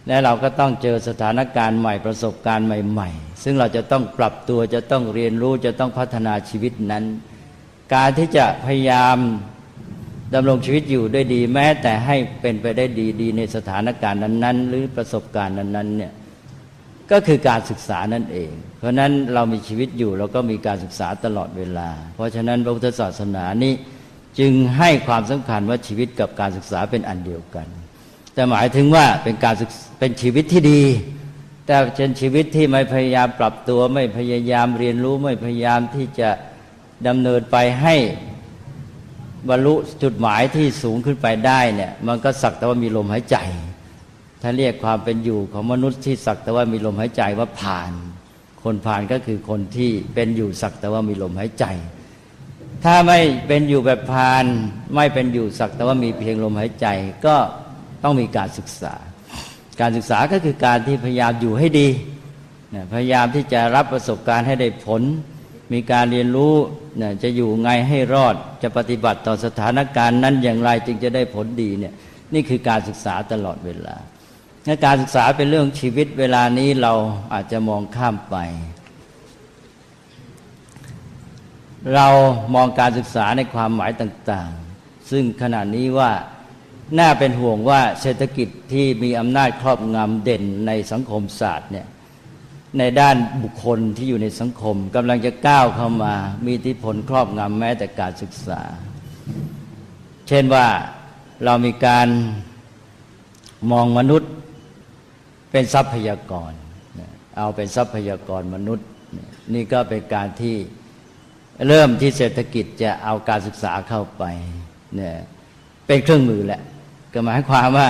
และเราก็ต้องเจอสถานการณ์ใหม่ประสบการณ์ใหม่ ๆ ซึ่งเราจะต้องปรับตัวจะต้องเรียนรู้จะต้องพัฒนาชีวิตนั้น การที่จะพยายามดำรงชีวิตอยู่ด้วยดีแม้ แต่ให้เป็นไปได้ดีดีในสถานการณ์นั้น ๆ หรือประสบการณ์นั้นๆเนี่ยก็คือการศึกษานั่นเอง เพราะนั้นเรามีชีวิตอยู่เราก็มีการศึกษาตลอดเวลา เพราะฉะนั้นพระพุทธศาสนานี้จึงให้ความสำคัญว่าชีวิตกับการศึกษาเป็นอันเดียวกัน แต่หมายถึงว่าเป็นการศึกษ เป็นชีวิตที่ดี แต่เป็นชีวิตที่ไม่พยายามปรับตัว ไม่พยายามเรียนรู้ไม่พยายามที่จะดำเนินไปให้บรรลุจุดหมายที่สูงขึ้นไปได้เนี่ยมันก็สักแต่ว่ามีลมหายใจ ถ้าเรียกความเป็นอยู่ของมนุษย์ที่สักแต่ว่ามีลมหายใจว่าผ่าน คนผ่านก็คือคนที่เป็นอยู่สักแต่ว่ามีลมหายใจ ถ้าไม่เป็นอยู่แบบพาน ไม่เป็นอยู่สักแต่ว่ามีเพียงลมหายใจ ก็ต้องมีการศึกษา การศึกษาก็คือการที่พยายามอยู่ให้ดีพยายามที่จะรับประสบการณ์ให้ได้ผล มีการเรียนรู้จะอยู่ไงให้รอด จะปฏิบัติต่อสถานการณ์นั้นอย่างไรจึงจะได้ผลดีเนี่ยนี่คือการศึกษาตลอดเวลาการศึกษาเป็นเรื่องชีวิตเวลานี้เราอาจจะมองข้ามไป เรามองการศึกษาในความหมายต่าง ๆ ซึ่งขณะนี้ว่า น่าเป็นห่วงว่าเศรษฐกิจที่มีอำนาจครอบงำเด่นในสังคมศาสตร์เนี่ยในด้านบุคคลที่อยู่ในสังคมกำลังจะก้าวเข้ามา มีอิทธิพลครอบงำแม้แต่การศึกษา เช่นว่าเรามีการมองมนุษย์เป็นทรัพยากร เอาเป็นทรัพยากรมนุษย์ นี่ก็เป็นการที่เริ่มที่เศรษฐกิจจะเอาการศึกษาเข้าไปเนี่ยเป็นเครื่องมือแหละ ก็หมายความว่า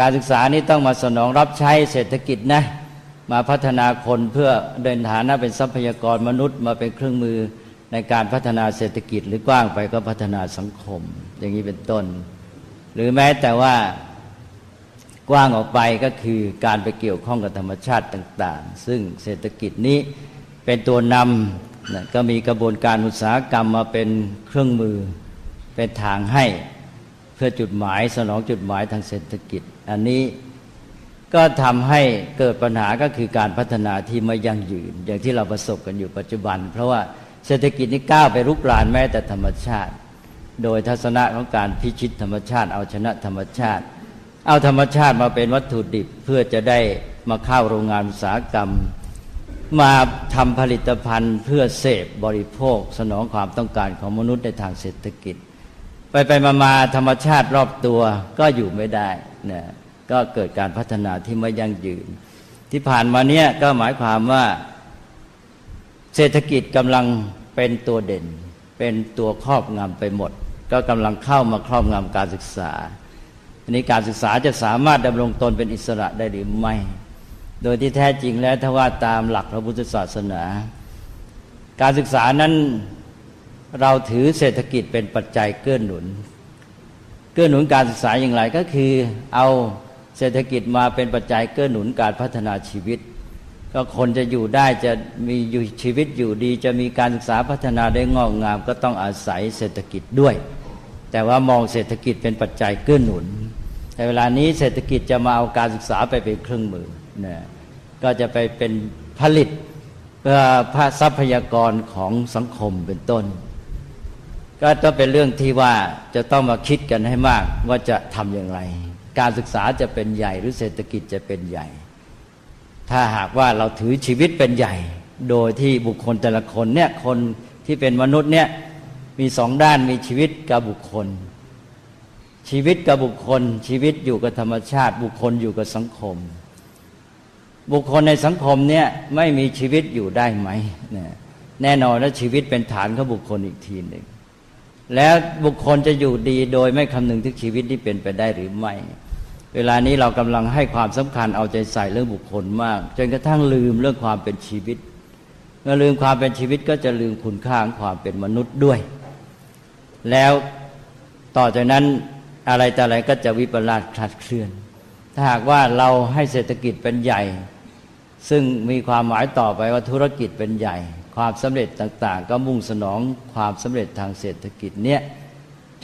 การศึกษานี้ต้องมาสนองรับใช้เศรษฐกิจนะมาพัฒนาคนเพื่อเดินฐานะเป็นทรัพยากรมนุษย์ มาเป็นเครื่องมือในการพัฒนาเศรษฐกิจ หรือกว้างไปก็พัฒนาสังคม อย่างนี้เป็นต้น หรือแม้แต่ว่ากว้างออกไปก็คือการไปเกี่ยวข้องกับธรรมชาติต่าง ๆ ซึ่งเศรษฐกิจนี้เป็นตัวนำนะก็มีกระบวนการอุตสาหกรรมมาเป็นเครื่องมือเป็นทางให้ เพื่อจุดหมายสนองจุดหมายทางเศรษฐกิจ อันนี้ก็ทำให้เกิดปัญหาก็คือการพัฒนาที่ไม่ยั่งยืน อย่างที่เราประสบกันอยู่ปัจจุบัน เพราะว่าเศรษฐกิจนี้ก้าวไปรุกรานแม้แต่ธรรมชาติ โดยทัศนะของการพิชิตธรรมชาติ เอาชนะธรรมชาติ เอาธรรมชาติมาเป็นวัตถุดิบเพื่อจะได้มาเข้าโรงงานอุตสาหกรรม มาทำผลิตภัณฑ์เพื่อเสพบริโภค สนองความต้องการของมนุษย์ในทางเศรษฐกิจ ไปไปมามาธรรมชาติรอบตัวก็อยู่ไม่ได้นะก็เกิดการพัฒนาที่ไม่ยั่งยืน ที่ผ่านมาเนี้ยก็หมายความว่า เศรษฐกิจกำลังเป็นตัวเด่น เป็นตัวครอบงำไปหมด ก็กำลังเข้ามาครอบงำการศึกษาอันนี้การศึกษาจะสามารถดำรงตนเป็นอิสระได้หรือไม่ โดยที่แท้จริงแล้วถ้าว่าตามหลักพระพุทธศาสนา การศึกษานั้น เราถือเศรษฐกิจเป็นปัจจัยเกื้อหนุน เกื้อหนุนการศึกษาอย่างไรก็คือเอาเศรษฐกิจมาเป็นปัจจัยเกื้อหนุนการพัฒนาชีวิต ก็คนจะอยู่ได้จะมีอยู่ชีวิตอยู่ดี จะมีการศึกษาพัฒนาได้งอกงาม ก็ต้องอาศัยเศรษฐกิจด้วย แต่ว่ามองเศรษฐกิจเป็นปัจจัยเกื้อหนุนแต่เวลานี้เศรษฐกิจจะมาเอาการศึกษาไปเป็นเครื่องมือนะก็จะไปเป็นผลิตเพื่อทรัพยากรของสังคมเป็นต้น ก็ต้องเป็นเรื่องที่ว่าจะต้องมาคิดกันให้มากว่าจะทำอย่างไร การศึกษาจะเป็นใหญ่หรือเศรษฐกิจจะเป็นใหญ่ ถ้าหากว่าเราถือชีวิตเป็นใหญ่ โดยที่บุคคลแต่ละคนเนี่ยคนที่เป็นมนุษย์เนี่ยมีสองด้านมีชีวิตกับบุคคล ชีวิตกับบุคคล ชีวิตอยู่กับธรรมชาติ บุคคลอยู่กับสังคม บุคคลในสังคมเนี่ยไม่มีชีวิตอยู่ได้ไหม แน่นอนและชีวิตเป็นฐานของบุคคลอีกทีหนึ่ง แล้วบุคคลจะอยู่ดีโดยไม่คำนึงถึงชีวิตที่เป็นไปได้หรือไม่ เวลานี้เรากำลังให้ความสำคัญเอาใจใส่เรื่องบุคคลมาก จนกระทั่งลืมเรื่องความเป็นชีวิต เมื่อลืมความเป็นชีวิตก็จะลืมคุณค่าของความเป็นมนุษย์ด้วย แล้วต่อจากนั้นอะไรแต่อะไรก็จะวิปลาสคลาดเคลื่อน ถ้าหากว่าเราให้เศรษฐกิจเป็นใหญ่ ซึ่งมีความหมายต่อไปว่าธุรกิจเป็นใหญ่ ความสำเร็จต่างๆ ก็มุ่งสนองความสำเร็จทางเศรษฐกิจเนี่ย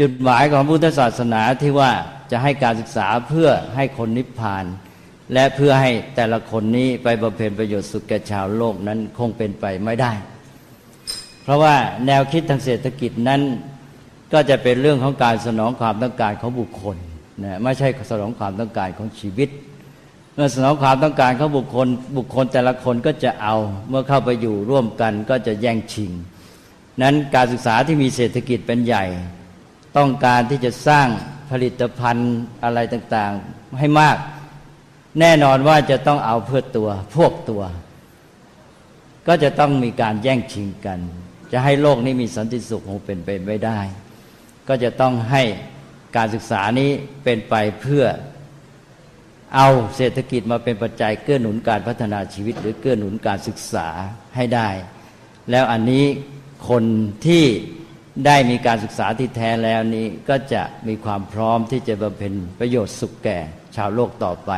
จุดหมายของพุทธศาสนาที่ว่าจะให้การศึกษาเพื่อให้คนนิพพาน และเพื่อให้แต่ละคนนี้ไปบำเพ็ญประโยชน์สุขแก่ชาวโลกนั้นคงเป็นไปไม่ได้ เพราะว่าแนวคิดทางเศรษฐกิจนั้น ก็จะเป็นเรื่องของการสนองความต้องการของบุคคลนะไม่ใช่สนองความต้องการของชีวิต เมื่อสนองความต้องการของบุคคล บุคคลแต่ละคนก็จะเอา เมื่อเข้าไปอยู่ร่วมกันก็จะแย่งชิง นั้นการศึกษาที่มีเศรษฐกิจเป็นใหญ่ ต้องการที่จะสร้างผลิตภัณฑ์อะไรต่างๆให้มาก แน่นอนว่าจะต้องเอาเพื่อตัว พวกตัว ก็จะต้องมีการแย่งชิงกัน จะให้โลกนี้มีสันติสุขคงเป็นไปไม่ได้ ก็จะต้องให้การศึกษานี้เป็นไปเพื่อ เอาเศรษฐกิจมาเป็นปัจจัยเกื้อหนุนการพัฒนาชีวิต หรือเกื้อหนุนการศึกษาให้ได้ แล้วอันนี้คนที่ได้มีการศึกษาที่แท้แล้วนี้ก็จะมีความพร้อมที่จะบำเพ็ญประโยชน์สุขแก่ชาวโลกต่อไป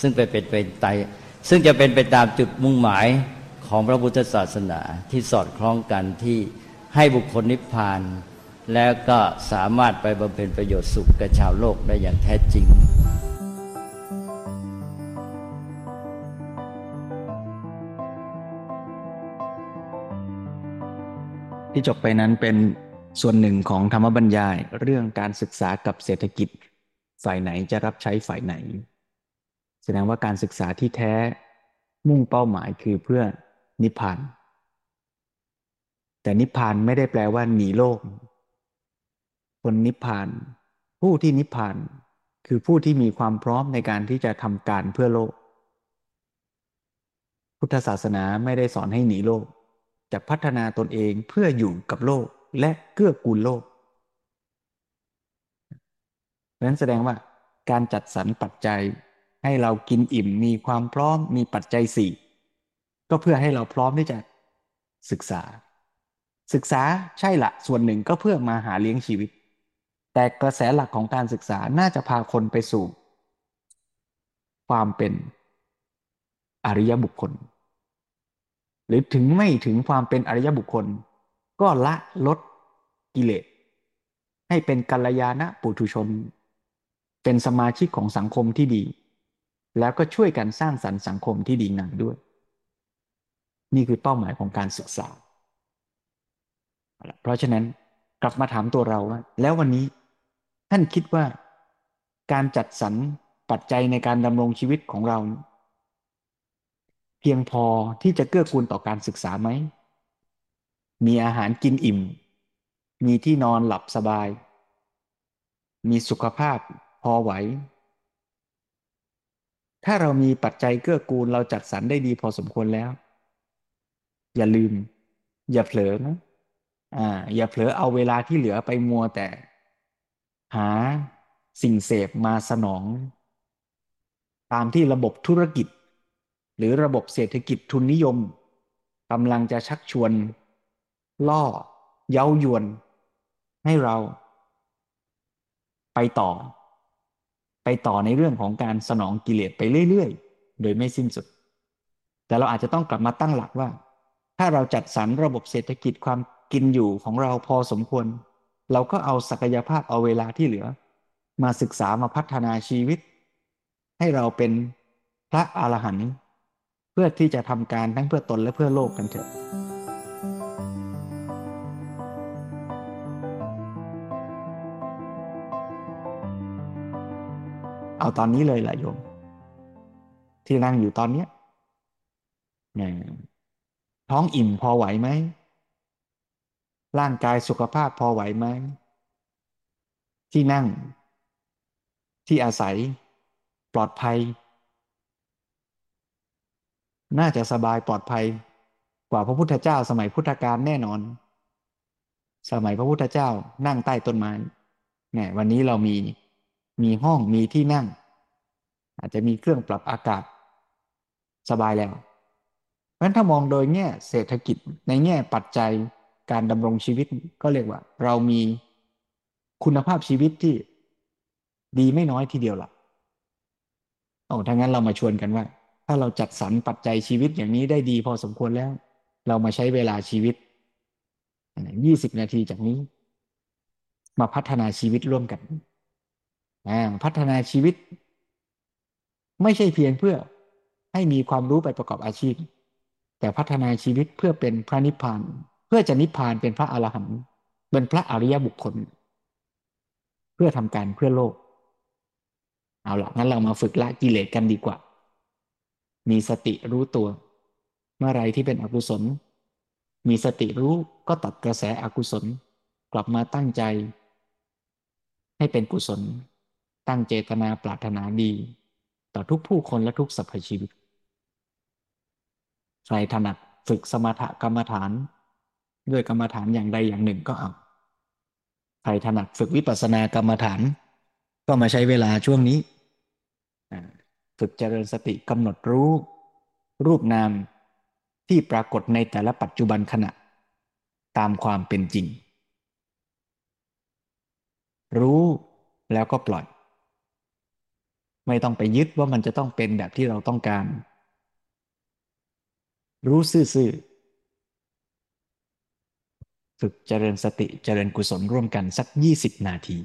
ซึ่งไปเป็นเป็นไตซึ่งจะเป็นไปตามจุดมุ่งหมายของพระพุทธศาสนาที่สอดคล้องกันที่ให้บุคคลนิพพาน แล้วก็สามารถไปบำเพ็ญประโยชน์สุขแก่ชาวโลกได้อย่างแท้จริง ที่จบไปนั้นเป็นส่วนหนึ่งของธรรมบรรยาย เรื่องการศึกษากับเศรษฐกิจ ฝ่ายไหนจะรับใช้ฝ่ายไหน แสดงว่าการศึกษาที่แท้มุ่งเป้าหมายคือเพื่อนิพพาน แต่นิพพานไม่ได้แปลว่าหนีโลก คนนิพพาน ผู้ที่นิพพานคือผู้ที่มีความพร้อมในการที่จะทำการเพื่อโลก พุทธศาสนาไม่ได้สอนให้หนีโลก จะพัฒนาตนเองเพื่ออยู่กับโลกและเกื้อกูลโลกเพราะนั้นแสดงว่าการจัดสรรปัจจัยให้เรากินอิ่มมีความพร้อมมีปัจจัยสี่ก็เพื่อให้เราพร้อมที่จะศึกษา ศึกษาใช่ละส่วนหนึ่งก็เพื่อมาหาเลี้ยงชีวิต แต่กระแสหลักของการศึกษาน่าจะพาคนไปสู่ ความเป็นอริยบุคคล หรือถึงไม่ถึงความเป็นอริยบุคคล ก็ละลดกิเลส ให้เป็นกัลยาณปุถุชน เป็นสมาชิกของสังคมที่ดี แล้วก็ช่วยกันสร้างสรรค์สังคมที่ดีงามด้วย นี่คือเป้าหมายของการศึกษา เพราะฉะนั้นกลับมาถามตัวเราว่า แล้ววันนี้ท่านคิดว่าการจัดสรรปัจจัยในการดำรงชีวิตของเรา พียงพอที่จะเกื้อกูลต่อการศึกษาไหม มีอาหารกินอิ่ม มีที่นอนหลับสบาย มีสุขภาพพอไหว ถ้าเรามีปัจจัยเกื้อกูลเราจัดสรรได้ดีพอสมควรแล้ว อย่าลืม อย่าเผลอนะอ่า อย่าเผลอเอาเวลาที่เหลือไปมัวแต่ หาสิ่งเสพมาสนอง ตามที่ระบบธุรกิจ หรือระบบเศรษฐกิจทุนนิยมกำลังจะชักชวน ล่อ เย้ายวน ให้เรา ไปต่อ ไปต่อในเรื่องของการสนองกิเลสไปเรื่อยๆ โดยไม่สิ้นสุด แต่เราอาจจะต้องกลับมาตั้งหลักว่า ถ้าเราจัดสรรระบบเศรษฐกิจความกินอยู่ของเราพอสมควร เราก็เอาศักยภาพเอาเวลาที่เหลือ มาศึกษามาพัฒนาชีวิต ให้เราเป็นพระอรหันต์ พื่อที่จะทำการทั้งเพื่อตนและเพื่อโลกกันเถอะเอาตอนนี้เลยแหละโยม ที่นั่งอยู่ตอนนี้ท้องอิ่มพอไหวไหม ร่างกายสุขภาพพอไหวไหม ที่นั่ง ที่อาศัย ปลอดภัย น่าจะสบายปลอดภัย กว่าพระพุทธเจ้าสมัยพุทธกาลแน่นอน สมัยพระพุทธเจ้านั่งใต้ต้นไม้เนี่ยวันนี้เรามีมีห้องมีที่นั่ง อาจจะมีเครื่องปรับอากาศ สบายแล้วเพราะฉะนั้นถ้ามองโดยแง่เศรษฐกิจในแง่ปัจจัยการดำรงชีวิตก็เรียกว่า เรามีคุณภาพชีวิตที่ดีไม่น้อยทีเดียวละ่ะโอ้ถ้างั้นเรามาชวนกันว่า ถ้าเราจัดสรรปัจจัยชีวิตอย่างนี้ได้ดีพอสมควรแล้ว เรามาใช้เวลาชีวิตยี่สิบนาทีจากนี้ มาพัฒนาชีวิตร่วมกันพัฒนาชีวิต ไม่ใช่เพียงเพื่อให้มีความรู้ไปประกอบอาชีพ แต่พัฒนาชีวิตเพื่อเป็นพระนิพพาน เพื่อจะนิพพานเป็นพระอรหันต์เป็นพระอริยบุคคล เพื่อทำการเพื่อโลก เอาละงั้นเรามาฝึกละกิเลสกันดีกว่า มีสติรู้ตัว เมื่อไรที่เป็นอกุศล มีสติรู้ก็ตัดกระแสอกุศล กลับมาตั้งใจ ให้เป็นกุศล ตั้งเจตนาปรารถนาดี ต่อทุกผู้คนและทุกสรรพชีวิต ใครถนัดฝึกสมถกรรมฐาน ด้วยกรรมฐานอย่างใดอย่างหนึ่งก็เอาใครถนัดฝึกวิปัสสนากรรมฐาน ก็มาใช้เวลาช่วงนี้ ฝึกเจริญสติกำหนดรู้ รูปนามที่ปรากฏในแต่ละปัจจุบันขณะ ตามความเป็นจริง รู้แล้วก็ปล่อย ไม่ต้องไปยึดว่ามันจะต้องเป็นแบบที่เราต้องการ รู้ซื่อๆฝึกเจริญสติเจริญกุศลร่วมกันสักยี่สิบนาที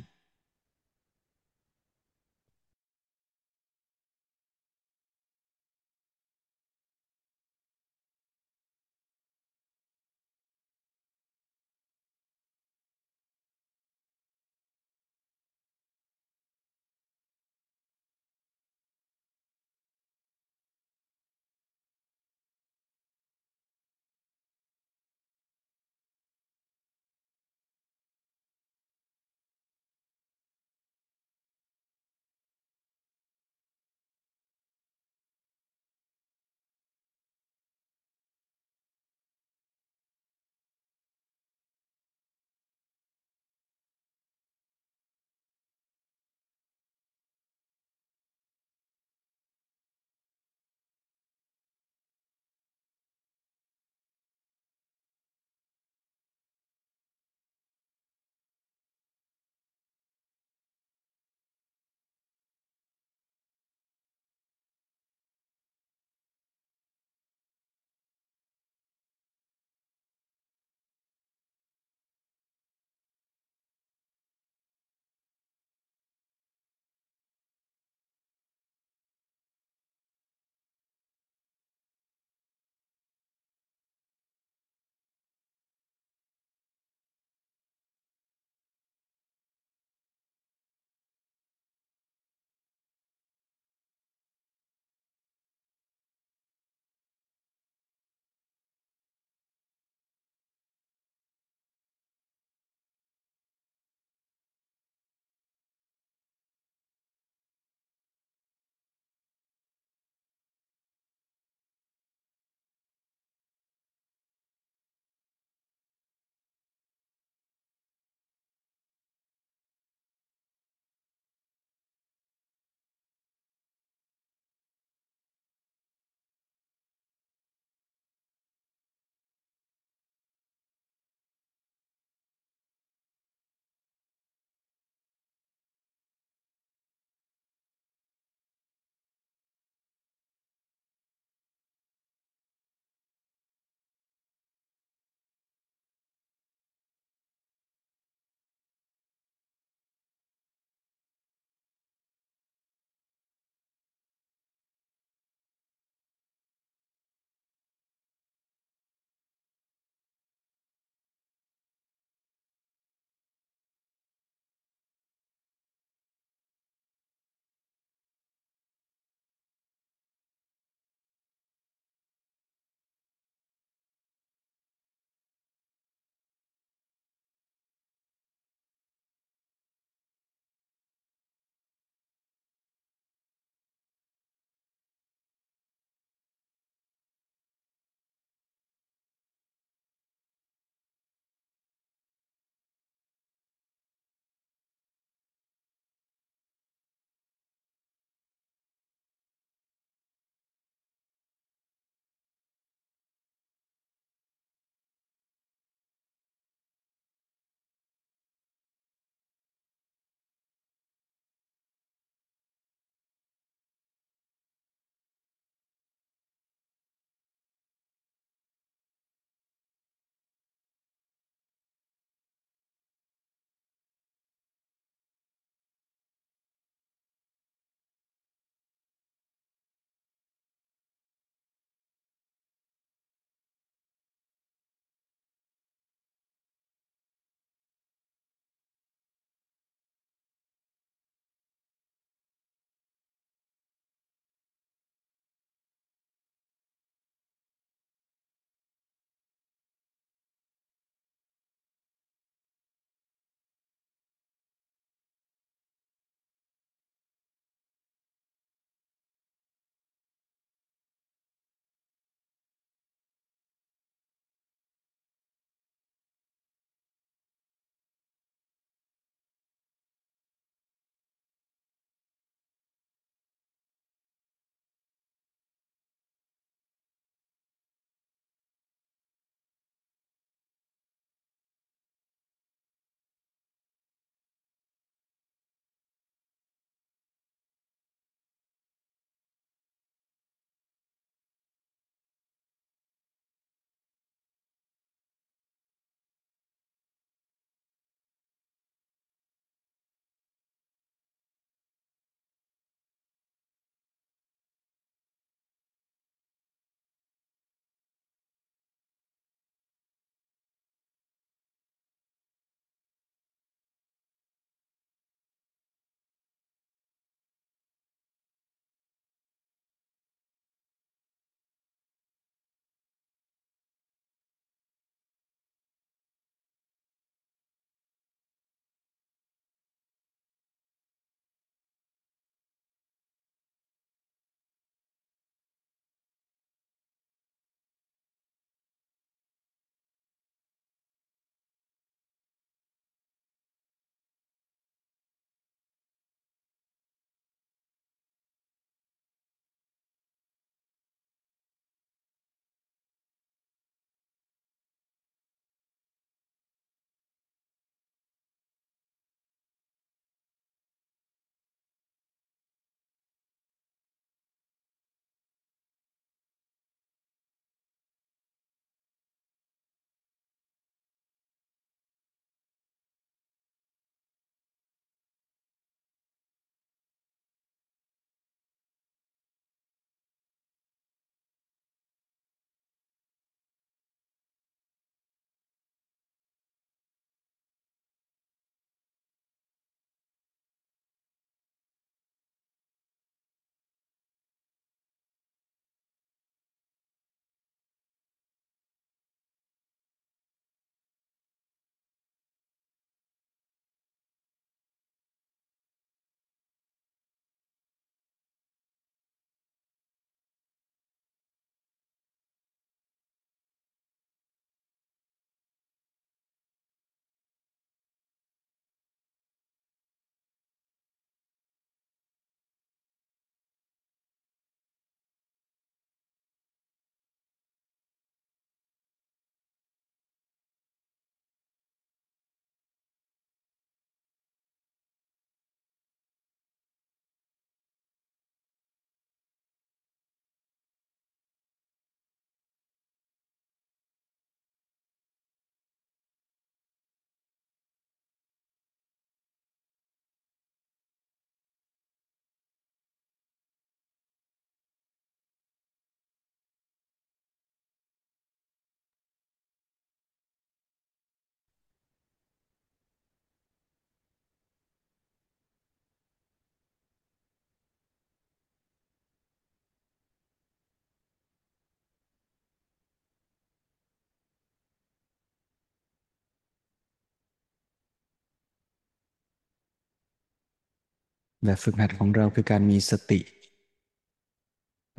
แบบฝึกหัดของเราคือการมีสติ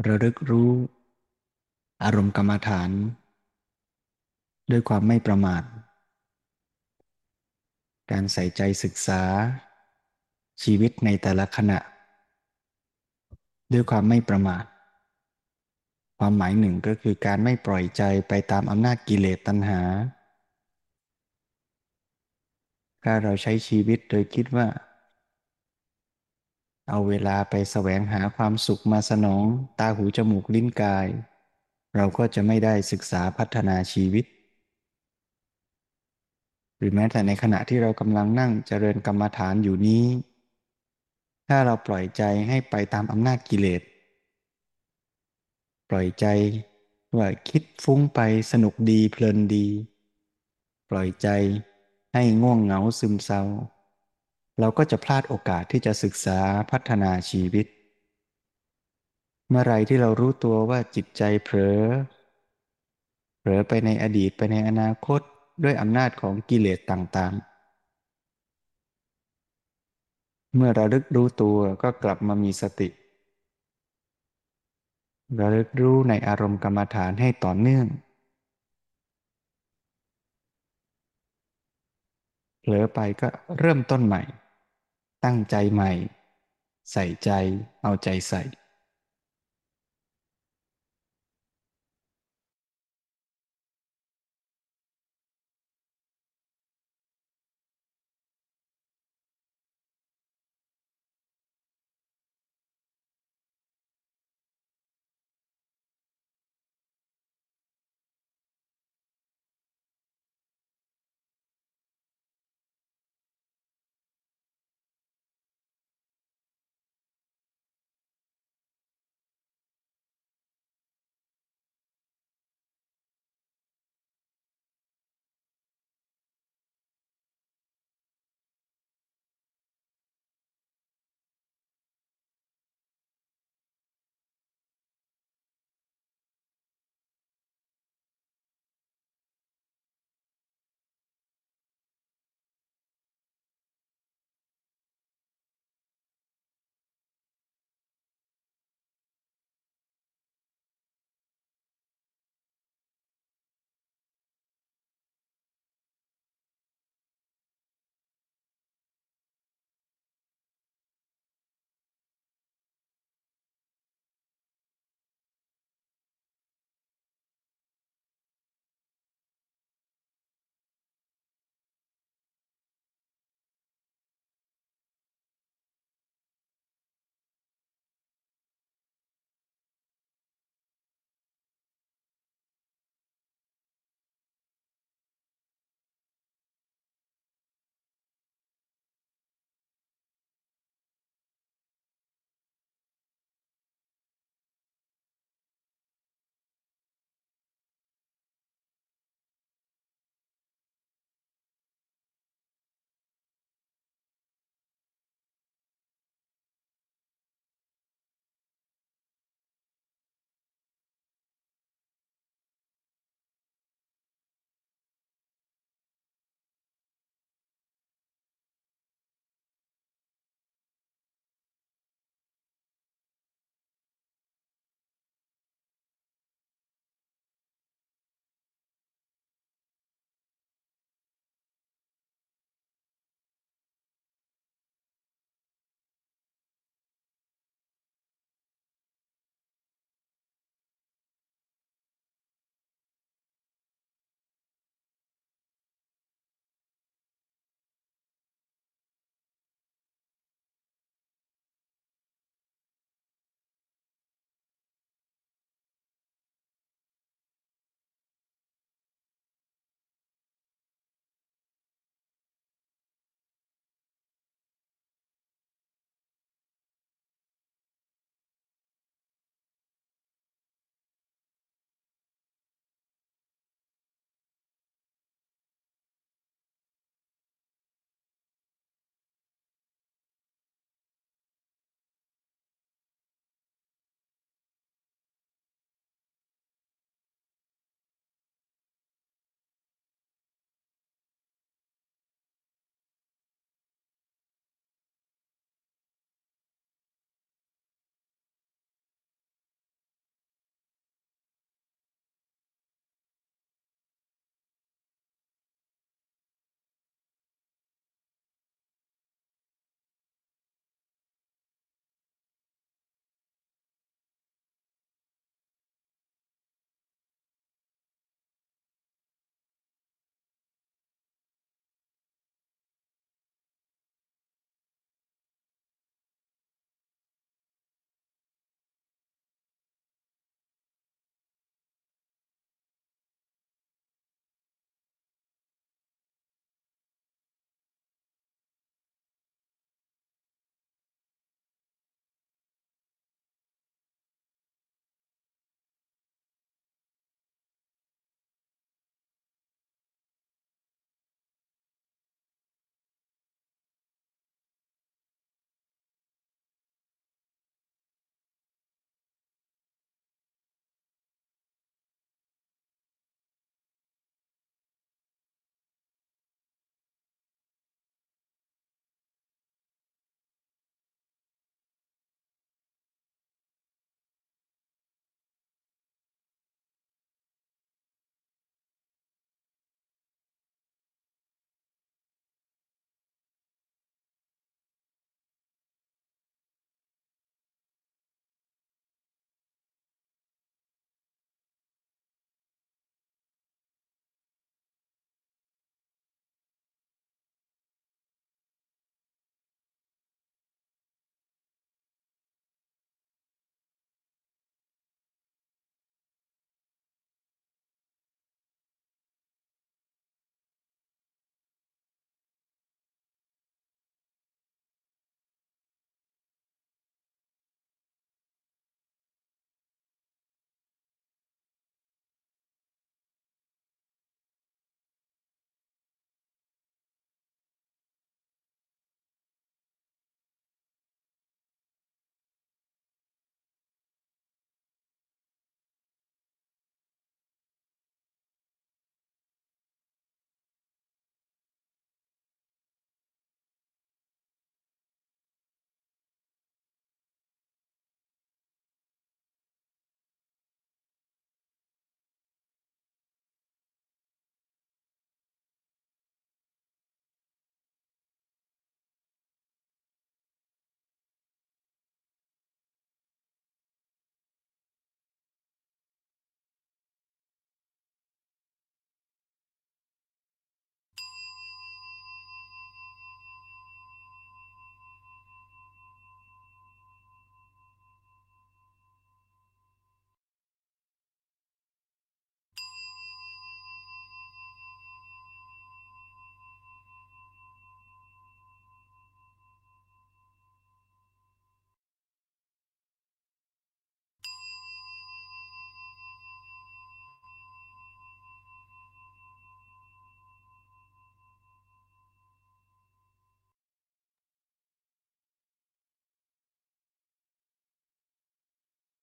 ระลึกรู้ อารมณ์กรรมฐาน ด้วยความไม่ประมาท การใส่ใจศึกษา ชีวิตในแต่ละขณะ ด้วยความไม่ประมาท ความหมายหนึ่งก็คือการไม่ปล่อยใจไปตามอำนาจกิเลสตัณหา ถ้าเราใช้ชีวิตโดยคิดว่า เอาเวลาไปแสวงหาความสุขมาสนองตาหูจมูกลิ้นกาย เราก็จะไม่ได้ศึกษาพัฒนาชีวิต หรือแม้แต่ในขณะที่เรากำลังนั่งเจริญกรรมฐานอยู่นี้ ถ้าเราปล่อยใจให้ไปตามอำนาจกิเลส ปล่อยใจว่าคิดฟุ้งไปสนุกดีเพลินดี ปล่อยใจให้ง่วงเหงาซึมเศร้า เราก็จะพลาดโอกาสที่จะศึกษาพัฒนาชีวิต เมื่อไรที่เรารู้ตัวว่าจิตใจเผลอ เผลอไปในอดีตไปในอนาคตด้วยอำนาจของกิเลสต่างๆ เมื่อระลึกรู้ตัวก็กลับมามีสติ ระลึกรู้ในอารมณ์กรรมฐานให้ต่อเนื่องเผลอไปก็เริ่มต้นใหม่ ตั้งใจใหม่ ใส่ใจ เอาใจใส่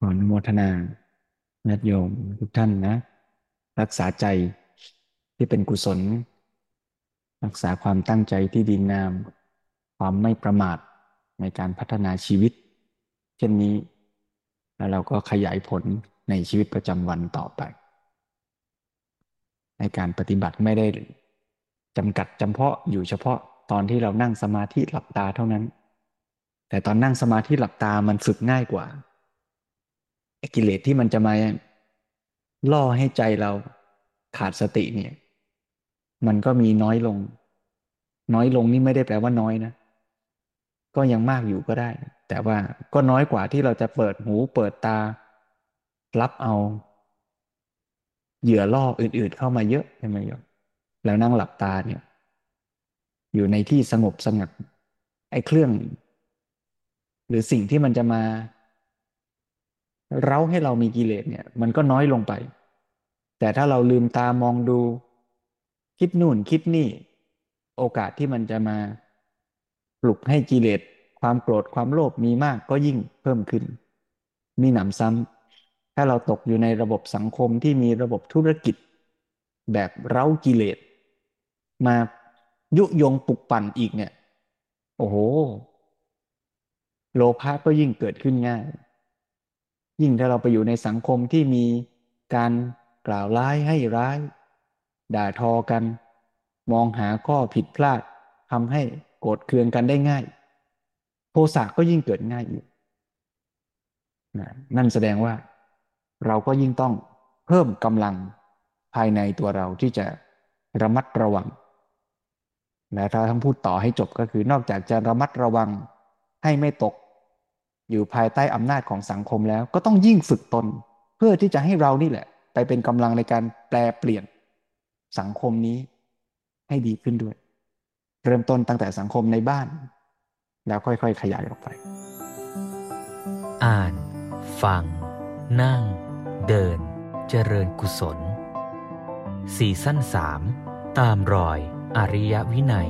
อนุโมทนาญาติโยมทุกท่านนะ รักษาใจที่เป็นกุศล รักษาความตั้งใจที่ดีงาม ความไม่ประมาทในการพัฒนาชีวิต เช่นนี้ แล้วเราก็ขยายผลในชีวิตประจำวันต่อไป ในการปฏิบัติไม่ได้จำกัดจำเพาะอยู่เฉพาะตอนที่เรานั่งสมาธิหลับตาเท่านั้น แต่ตอนนั่งสมาธิหลับตามันฝึกง่ายกว่า กิเลสที่มันจะมาล่อให้ใจเราขาดสติเนี่ย มันก็มีน้อยลง น้อยลงนี่ไม่ได้แปลว่าน้อยนะ ก็ยังมากอยู่ก็ได้ แต่ว่าก็น้อยกว่าที่เราจะเปิดหูเปิดตา รับเอา เหยื่อล่ออื่น ๆ เข้ามาเยอะใช่ไหมโยมแล้วนั่งหลับตาเนี่ย อยู่ในที่สงบสงัดไอ้เครื่อง หรือสิ่งที่มันจะมา เร้าให้เรามีกิเลสเนี่ย มันก็น้อยลงไป แต่ถ้าเราลืมตามองดู คิดนู่นคิดนี่ โอกาสที่มันจะมาปลุกให้กิเลสความโกรธความโลภมีมากก็ยิ่งเพิ่มขึ้น มีหนำซ้ำถ้าเราตกอยู่ในระบบสังคมที่มีระบบธุรกิจ แบบเร้ากิเลสมายุยงปลุกปั่นอีกเนี่ย โอ้โห โลภะก็ยิ่งเกิดขึ้นง่าย ยิ่งถ้าเราไปอยู่ในสังคมที่มีการกล่าวร้ายให้ร้าย ด่าทอกัน มองหาข้อผิดพลาดทำให้โกรธเคืองกันได้ง่าย โทสะก็ยิ่งเกิดง่ายอีกนั่นแสดงว่า เราก็ยิ่งต้องเพิ่มกำลังภายในตัวเราที่จะระมัดระวังและถ้าทั้งพูดต่อให้จบก็คือนอกจากจะระมัดระวังให้ไม่ตก อยู่ภายใต้อำนาจของสังคมแล้ว ก็ต้องยิ่งฝึกตน เพื่อที่จะให้เรานี่แหละ ไปเป็นกำลังในการแปลเปลี่ยนสังคมนี้ให้ดีขึ้นด้วย เริ่มต้นตั้งแต่สังคมในบ้าน แล้วค่อยๆ ขยายออกไป อ่าน ฟัง นั่ง เดิน เจริญกุศล สี่สั้นสามตามรอย อริยวินัย